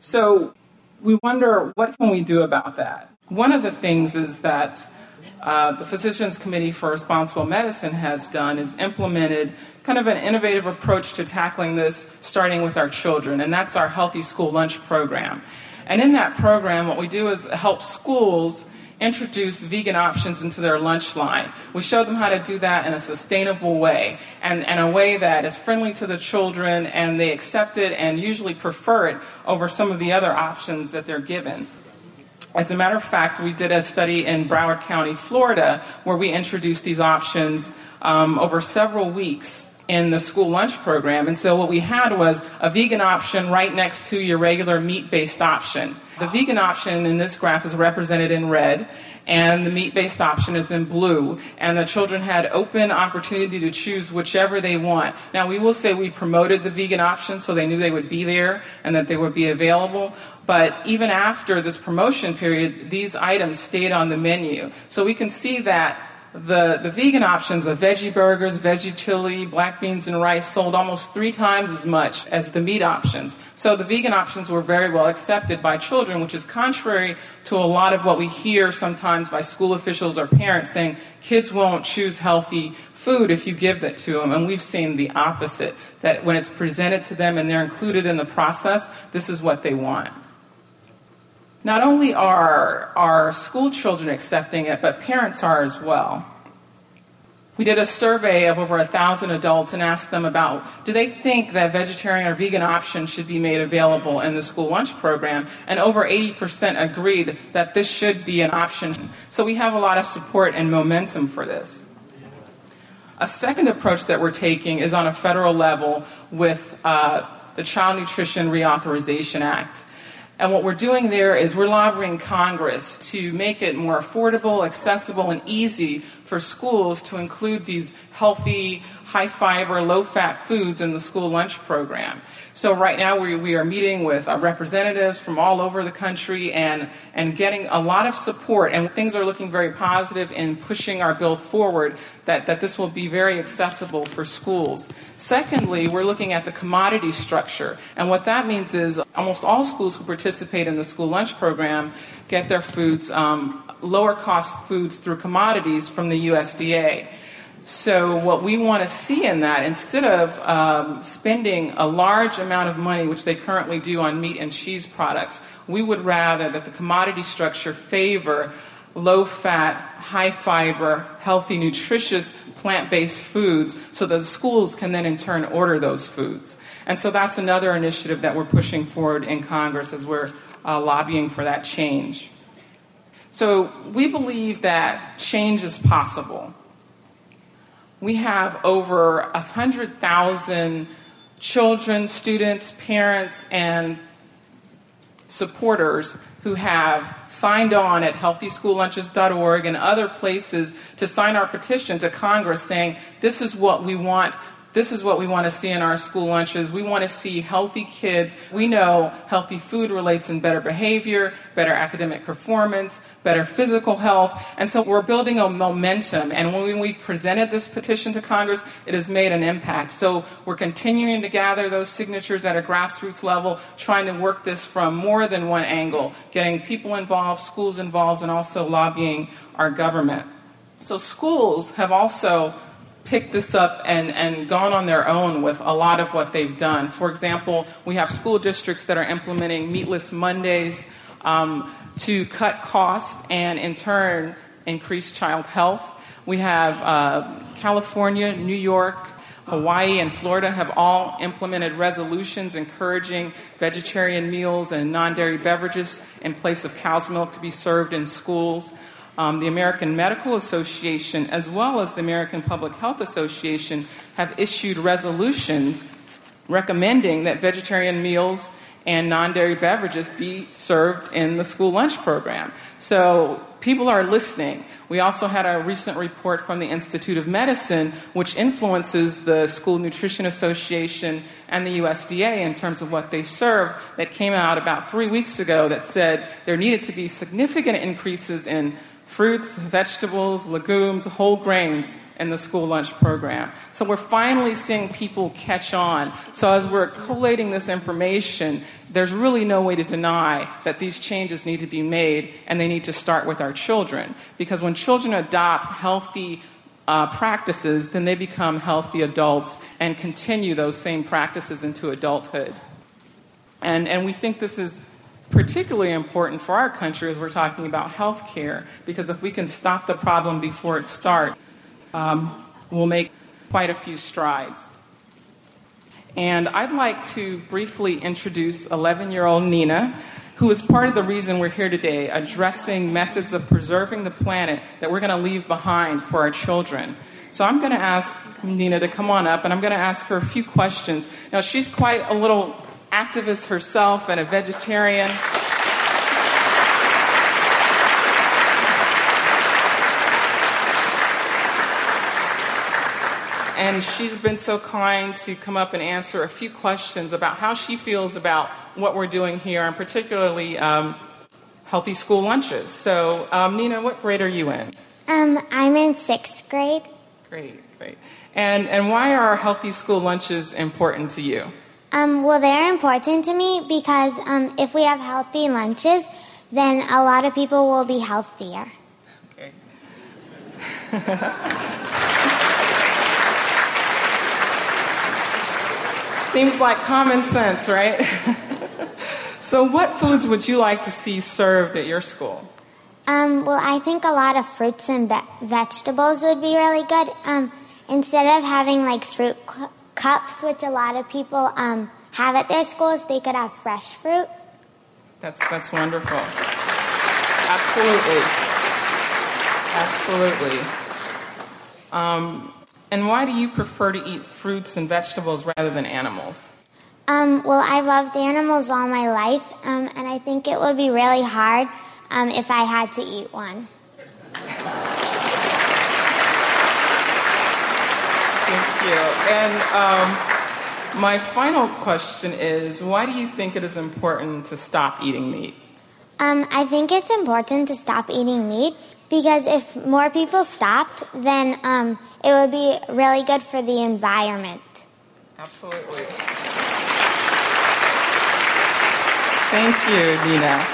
So we wonder what can we do about that? One of the things is that uh, the Physicians Committee for Responsible Medicine has done is implemented kind of an innovative approach to tackling this, starting with our children, and that's our Healthy School Lunch program. And in that program, what we do is help schools introduce vegan options into their lunch line. We show them how to do that in a sustainable way and, and a way that is friendly to the children and they accept it and usually prefer it over some of the other options that they're given. As a matter of fact, we did a study in Broward County, Florida, where we introduced these options um, over several weeks in the school lunch program. And so what we had was a vegan option right next to your regular meat based option. The vegan option in this graph is represented in red, and the meat based option is in blue. And the children had open opportunity to choose whichever they want. Now, we will say we promoted the vegan option so they knew they would be there and that they would be available. But even after this promotion period, these items stayed on the menu. So we can see that the, the vegan options of veggie burgers, veggie chili, black beans, and rice sold almost three times as much as the meat options. So the vegan options were very well accepted by children, which is contrary to a lot of what we hear sometimes by school officials or parents saying kids won't choose healthy food if you give that to them. And we've seen the opposite, that when it's presented to them and they're included in the process, this is what they want. Not only are our school children accepting it, but parents are as well. We did a survey of over a thousand adults and asked them about do they think that vegetarian or vegan options should be made available in the school lunch program, and over 80% agreed that this should be an option. So we have a lot of support and momentum for this. A second approach that we're taking is on a federal level with uh, the Child Nutrition Reauthorization Act. And what we're doing there is we're lobbying Congress to make it more affordable, accessible, and easy for schools to include these healthy, high fiber, low fat foods in the school lunch program. So right now we, we are meeting with uh, representatives from all over the country and, and getting a lot of support. And things are looking very positive in pushing our bill forward that, that this will be very accessible for schools. Secondly, we're looking at the commodity structure. And what that means is almost all schools who participate in the school lunch program get their foods, um, lower cost foods through commodities from the USDA. So, what we want to see in that, instead of um, spending a large amount of money, which they currently do on meat and cheese products, we would rather that the commodity structure favor low fat, high fiber, healthy, nutritious plant based foods so that the schools can then in turn order those foods. And so that's another initiative that we're pushing forward in Congress as we're uh, lobbying for that change. So we believe that change is possible we have over 100,000 children, students, parents, and supporters who have signed on at healthyschoollunches.org and other places to sign our petition to Congress saying this is what we want This is what we want to see in our school lunches. We want to see healthy kids. We know healthy food relates in better behavior, better academic performance, better physical health. And so we're building a momentum. And when we presented this petition to Congress, it has made an impact. So we're continuing to gather those signatures at a grassroots level, trying to work this from more than one angle, getting people involved, schools involved, and also lobbying our government. So schools have also picked this up and, and gone on their own with a lot of what they've done. For example, we have school districts that are implementing meatless Mondays um, to cut costs and, in turn, increase child health. We have uh, California, New York, Hawaii, and Florida have all implemented resolutions encouraging vegetarian meals and non dairy beverages in place of cow's milk to be served in schools um, the American Medical Association, as well as the American Public Health Association, have issued resolutions recommending that vegetarian meals and non dairy beverages be served in the school lunch program. So people are listening. We also had a recent report from the Institute of Medicine, which influences the School Nutrition Association and the USDA in terms of what they serve, that came out about three weeks ago that said there needed to be significant increases in fruits, vegetables, legumes, whole grains in the school lunch program. So we're finally seeing people catch on. So as we're collating this information, there's really no way to deny that these changes need to be made and they need to start with our children. Because when children adopt healthy uh, practices, then they become healthy adults and continue those same practices into adulthood. And, and we think this is particularly important for our country as we're talking about health care, because if we can stop the problem before it starts, um, we'll make quite a few strides. And I'd like to briefly introduce 11 year old Nina, who is part of the reason we're here today, addressing methods of preserving the planet that we're going to leave behind for our children. So I'm going to ask Nina to come on up, and I'm going to ask her a few questions. Now, she's quite a little activist herself and a vegetarian. And she's been so kind to come up and answer a few questions about how she feels about what we're doing here, and particularly um, healthy school lunches. So, um, Nina, what grade are you in? Um, I'm in sixth grade. Great, great. And, and why are healthy school lunches important to you? Um, well, they're important to me because um, if we have healthy lunches, then a lot of people will be healthier. Okay. Seems like common sense, right? so, what foods would you like to see served at your school? Um, well, I think a lot of fruits and be- vegetables would be really good. Um, instead of having like fruit cu- cups, which a lot of people um, have at their schools, they could have fresh fruit. That's that's wonderful. Absolutely, absolutely. Um, and why do you prefer to eat fruits and vegetables rather than animals? Um, well, I've loved animals all my life, um, and I think it would be really hard um, if I had to eat one. Thank you. And um, my final question is why do you think it is important to stop eating meat? Um, I think it's important to stop eating meat because if more people stopped, then um, it would be really good for the environment. Absolutely. Thank you, Nina.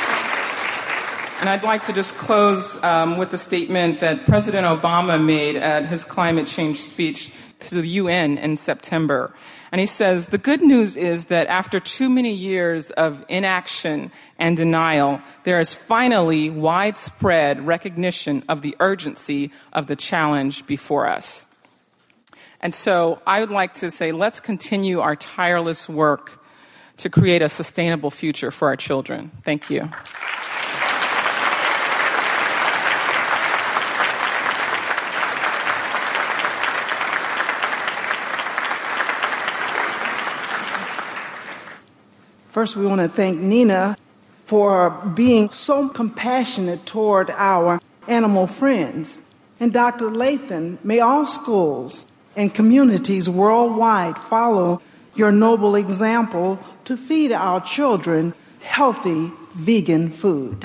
And I'd like to just close um, with a statement that President Obama made at his climate change speech to the UN in September. And he says, the good news is that after too many years of inaction and denial, there is finally widespread recognition of the urgency of the challenge before us. And so I would like to say, let's continue our tireless work to create a sustainable future for our children. Thank you. First, we want to thank Nina for being so compassionate toward our animal friends. And Dr. Lathon, may all schools and communities worldwide follow your noble example to feed our children healthy vegan food.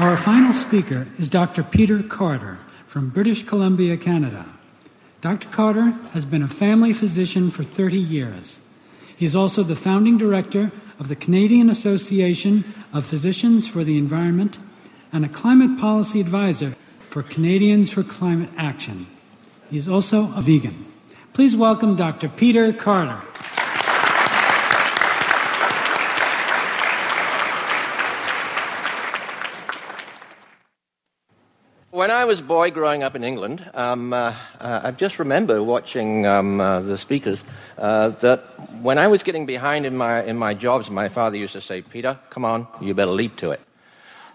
Our final speaker is Dr. Peter Carter from British Columbia, Canada. Dr. Carter has been a family physician for 30 years. He is also the founding director of the Canadian Association of Physicians for the Environment and a climate policy advisor for Canadians for Climate Action. He is also a vegan. Please welcome Dr. Peter Carter. When I was a boy growing up in England, um, uh, uh, I just remember watching um, uh, the speakers uh, that when I was getting behind in my, in my jobs, my father used to say, Peter, come on, you better leap to it.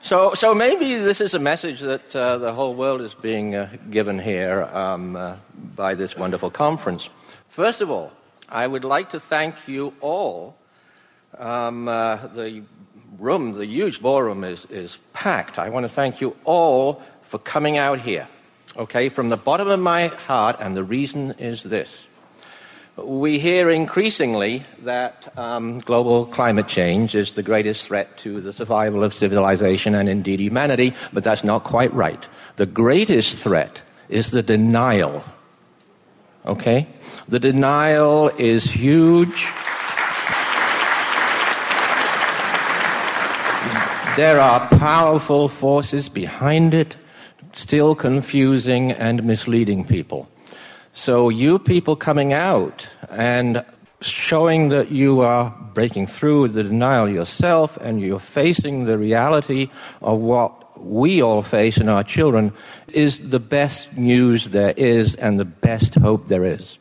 So, so maybe this is a message that uh, the whole world is being uh, given here um, by this wonderful conference. First of all, I would like to thank you all. Um, the room, the huge ballroom is, is packed. I want to thank you all for coming out here, okay, from the bottom of my heart, and the reason is this. We hear increasingly that um, global climate change is the greatest threat to the survival of civilization and indeed humanity, but that's not quite right. The greatest threat is the denial. Okay? The denial is huge. There are powerful forces behind it still confusing and misleading people. So, you people coming out and showing that you are breaking through the denial yourself and you're facing the reality of what we all face in our children is the best news there is and the best hope there is.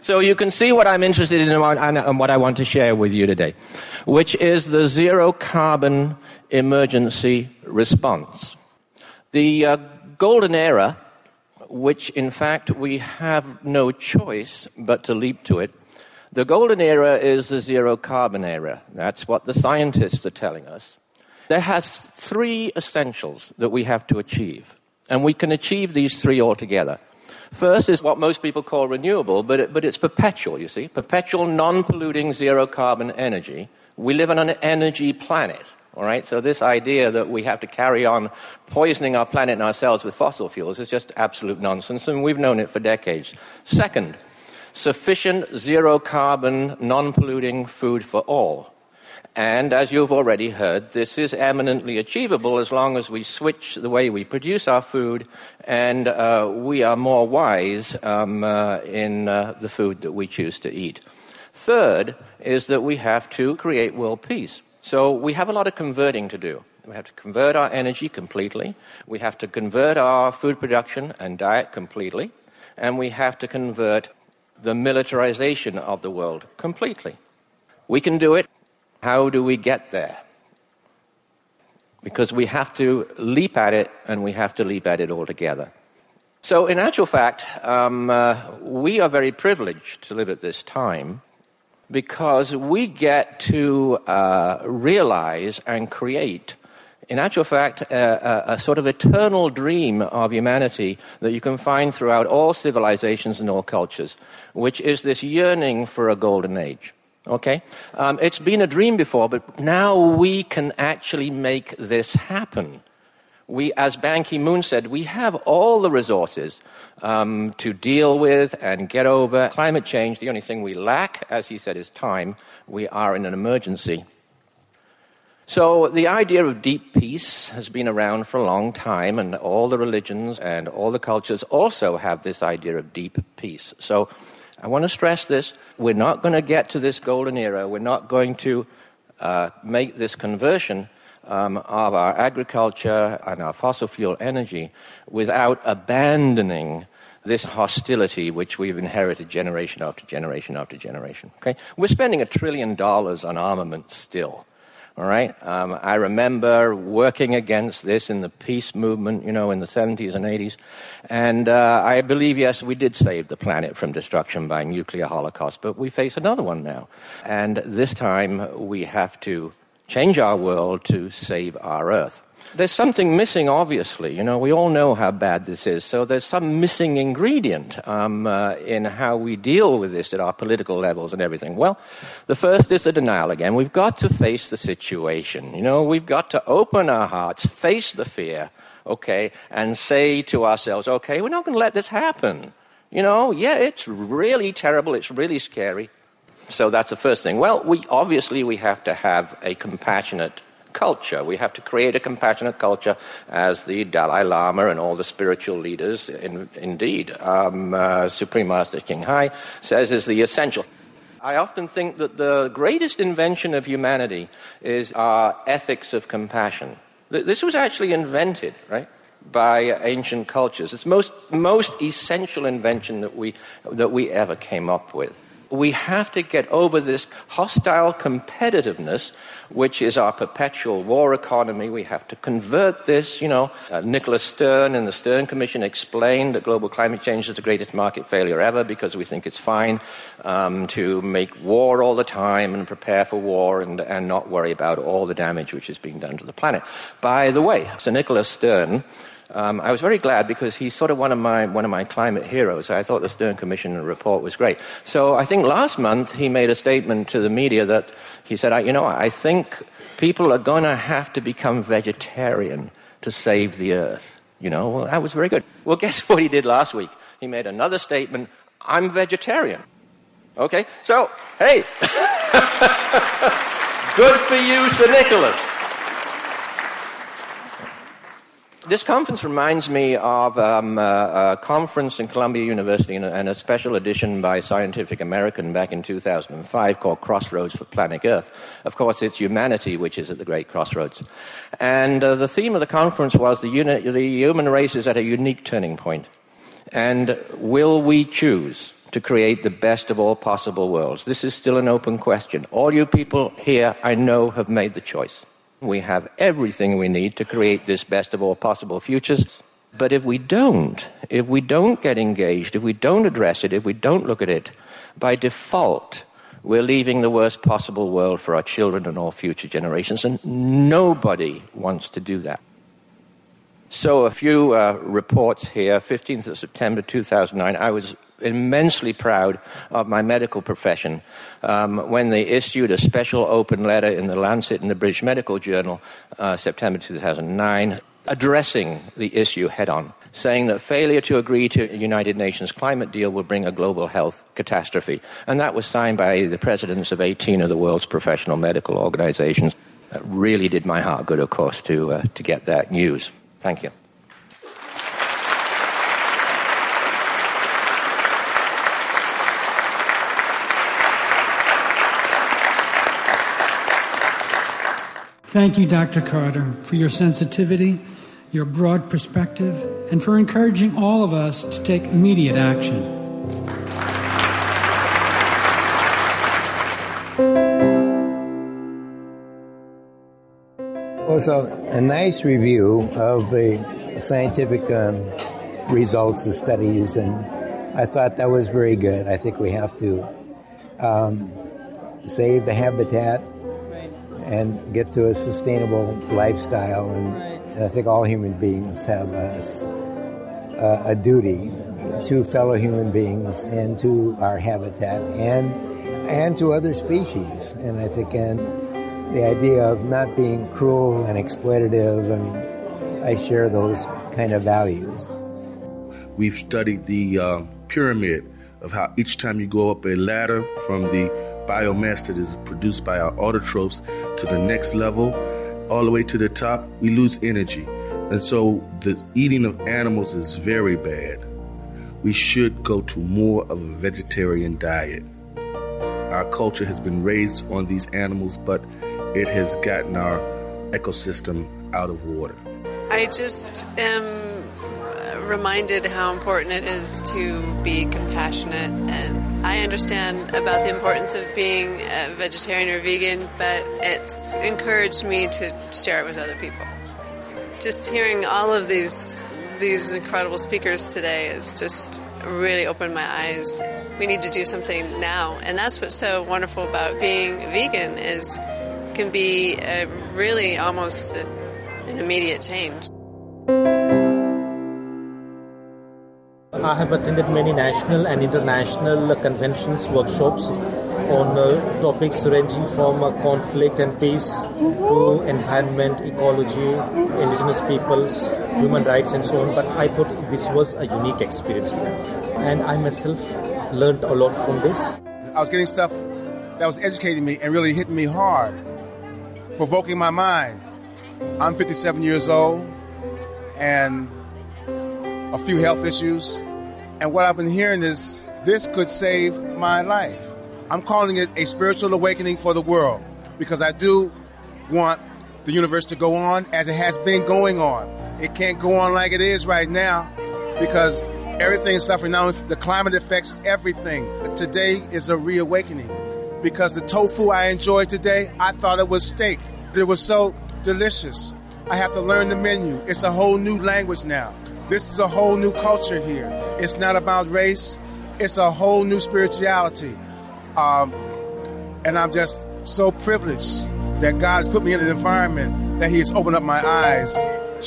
So you can see what I'm interested in and what I want to share with you today, which is the zero carbon emergency response. The uh, golden era, which in fact we have no choice but to leap to it, the golden era is the zero carbon era. That's what the scientists are telling us. There has three essentials that we have to achieve. And we can achieve these three altogether. First is what most people call renewable, but, it, but it's perpetual, you see. Perpetual, non-polluting, zero carbon energy. We live on an energy planet. All right, so this idea that we have to carry on poisoning our planet and ourselves with fossil fuels is just absolute nonsense, and we've known it for decades. Second, sufficient zero carbon, non polluting food for all. And as you've already heard, this is eminently achievable as long as we switch the way we produce our food and uh, we are more wise um, uh, in uh, the food that we choose to eat. Third is that we have to create world peace. So we have a lot of converting to do. We have to convert our energy completely. We have to convert our food production and diet completely. And we have to convert the militarization of the world completely. We can do it. How do we get there? Because we have to leap at it and we have to leap at it all together. So, in actual fact, um, uh, we are very privileged to live at this time because we get to uh, realize and create, in actual fact, a, a, a, sort of eternal dream of humanity that you can find throughout all civilizations and all cultures, which is this yearning for a golden age. Okay? Um, it's been a dream before, but now we can actually make this happen. We, as Ban Ki moon said, we have all the resources um, to deal with and get over climate change. The only thing we lack, as he said, is time. We are in an emergency. So the idea of deep peace has been around for a long time, and all the religions and all the cultures also have this idea of deep peace. So I want to stress this. We're not going to get to this golden era. We're not going to uh, make this conversion um, of our agriculture and our fossil fuel energy without abandoning this hostility which we've inherited generation after generation after generation. Okay? We're spending a trillion dollars on armaments still. All right? Um, I remember working against this in the peace movement, you know, in the 70s and 80s. And uh, I believe, yes, we did save the planet from destruction by nuclear holocaust, but we face another one now. And this time we have to change our world to save our earth. There's something missing, obviously. You know, we all know how bad this is. So there's some missing ingredient um, uh, in how we deal with this at our political levels and everything. Well, the first is the denial again. We've got to face the situation. You know, we've got to open our hearts, face the fear, okay, and say to ourselves, okay, we're not going to let this happen. You know, yeah, it's really terrible. It's really scary. So that's the first thing. Well, we obviously we have to have a compassionate culture. We have to create a compassionate culture, as the Dalai Lama and all the spiritual leaders, in, indeed, um, uh, Supreme Master Ching Hai says is the essential. I often think that the greatest invention of humanity is our ethics of compassion. This was actually invented, right? by ancient cultures. It's the most, most essential invention that we, that we ever came up with we have to get over this hostile competitiveness, which is our perpetual war economy. We have to convert this, you know. Uh, Nicholas Stern and the Stern Commission explained that global climate change is the greatest market failure ever because we think it's fine um, to make war all the time and prepare for war and, and not worry about all the damage which is being done to the planet. By the way, Sir Nicholas Stern um, I was very glad because he's sort of one of my one of my climate heroes. I thought the Stern Commission report was great. So I think last month he made a statement to the media that he said, "You know, I think people are going to have to become vegetarian to save the earth." You know, well, that was very good. Well, guess what he did last week? He made another statement. I'm vegetarian. Okay, so hey, good for you, Sir Nicholas. This conference reminds me of um, a, a, conference in Columbia University and a, and a, special edition by Scientific American back in 2005 called Crossroads for Planet Earth. Of course, it's humanity which is at the great crossroads. And uh, the theme of the conference was the, uni- the human race is at a unique turning point. And will we choose to create the best of all possible worlds? This is still an open question. All you people here, I know, have made the choice. We have everything we need to create this best of all possible futures. But if we don't, if we don't get engaged, if we don't address it, if we don't look at it, by default, we're leaving the worst possible world for our children and all future generations, and nobody wants to do that. So, a few uh, reports here. 15th of September 2009, I was immensely proud of my medical profession um, when they issued a special open letter in the Lancet and the British Medical Journal, uh, September 2009, addressing the issue head on, saying that failure to agree to a United Nations climate deal will bring a global health catastrophe. And that was signed by the presidents of 18 of the world's professional medical organizations. That really did my heart good, of course, to, uh, to get that news. Thank you. Thank you, Dr. Carter, for your sensitivity, your broad perspective, and for encouraging all of us to take immediate action. It was a, a nice review of the scientific um, results of studies, and I thought that was very good. I think we have to um, save the habitat and get to a sustainable lifestyle. And, right. and I think all human beings have a, a, duty to fellow human beings and to our habitat and and to other species. And I think and the idea of not being cruel and exploitative. I mean, I share those kind of values. We've studied the uh, pyramid of how each time you go up a ladder from the biomass that is produced by our autotrophs to the next level, all the way to the top, we lose energy. And so the eating of animals is very bad. We should go to more of a vegetarian diet. Our culture has been raised on these animals, but it has gotten our ecosystem out of water. I just am reminded how important it is to be compassionate and I understand about the importance of being a vegetarian or vegan, but it's encouraged me to share it with other people. Just hearing all of these these incredible speakers today has just really opened my eyes. We need to do something now, and that's what's so wonderful about being vegan is can be really almost an immediate change. I have attended many national and international conventions, workshops on uh, topics ranging from uh, conflict and peace to environment, ecology, indigenous peoples, human rights, and so on. But I thought this was a unique experience, for me, and I myself learned a lot from this. I was getting stuff that was educating me and really hitting me hard, provoking my mind. I'm 57 years old and a few health issues. And what I've been hearing is this could save my life. I'm calling it a spiritual awakening for the world because I do want the universe to go on as it has been going on. It can't go on like it is right now because everything's suffering now. The climate affects everything. Today is a reawakening because the tofu I enjoyed today, I thought it was steak. It was so delicious. I have to learn the menu. It's a whole new language now. This is a whole new culture here. It's not about race, it's a whole new spirituality. Um, and I'm just so privileged that God has put me in an environment that He has opened up my eyes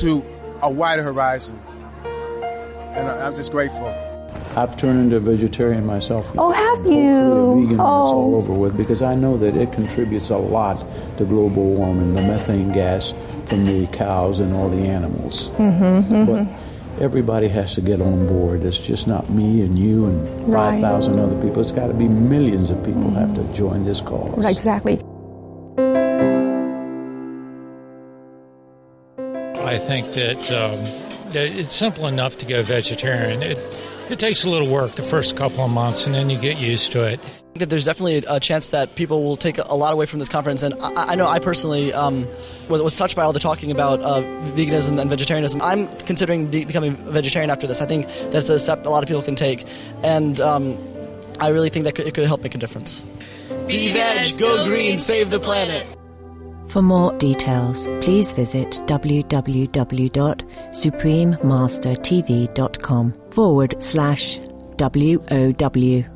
to a wider horizon. And I'm just grateful. I've turned into a vegetarian myself. Oh, have Hopefully you? A vegan when it's all Oh. over with because I know that it contributes a lot to global warming, the methane gas from the cows and all the animals. Mm-hmm, But everybody has to get on board. It's just not me and you and Right. 5,000 other people. It's got to be millions of people have to join this cause. Right, exactly. I think that, um, that it's simple enough to go vegetarian. It it takes a little work the first couple of months, and then you get used to it. That there's definitely a chance that people will take a lot away from this conference. And I, I know I personally um, was, was touched by all the talking about uh, veganism and vegetarianism. I'm considering be- becoming a vegetarian after this. I think that's a step a lot of people can take. And um, I really think that could, it could help make a difference. Be veg, go green, save the planet. For more details, please visit www.suprememastertv.com forward slash WOW.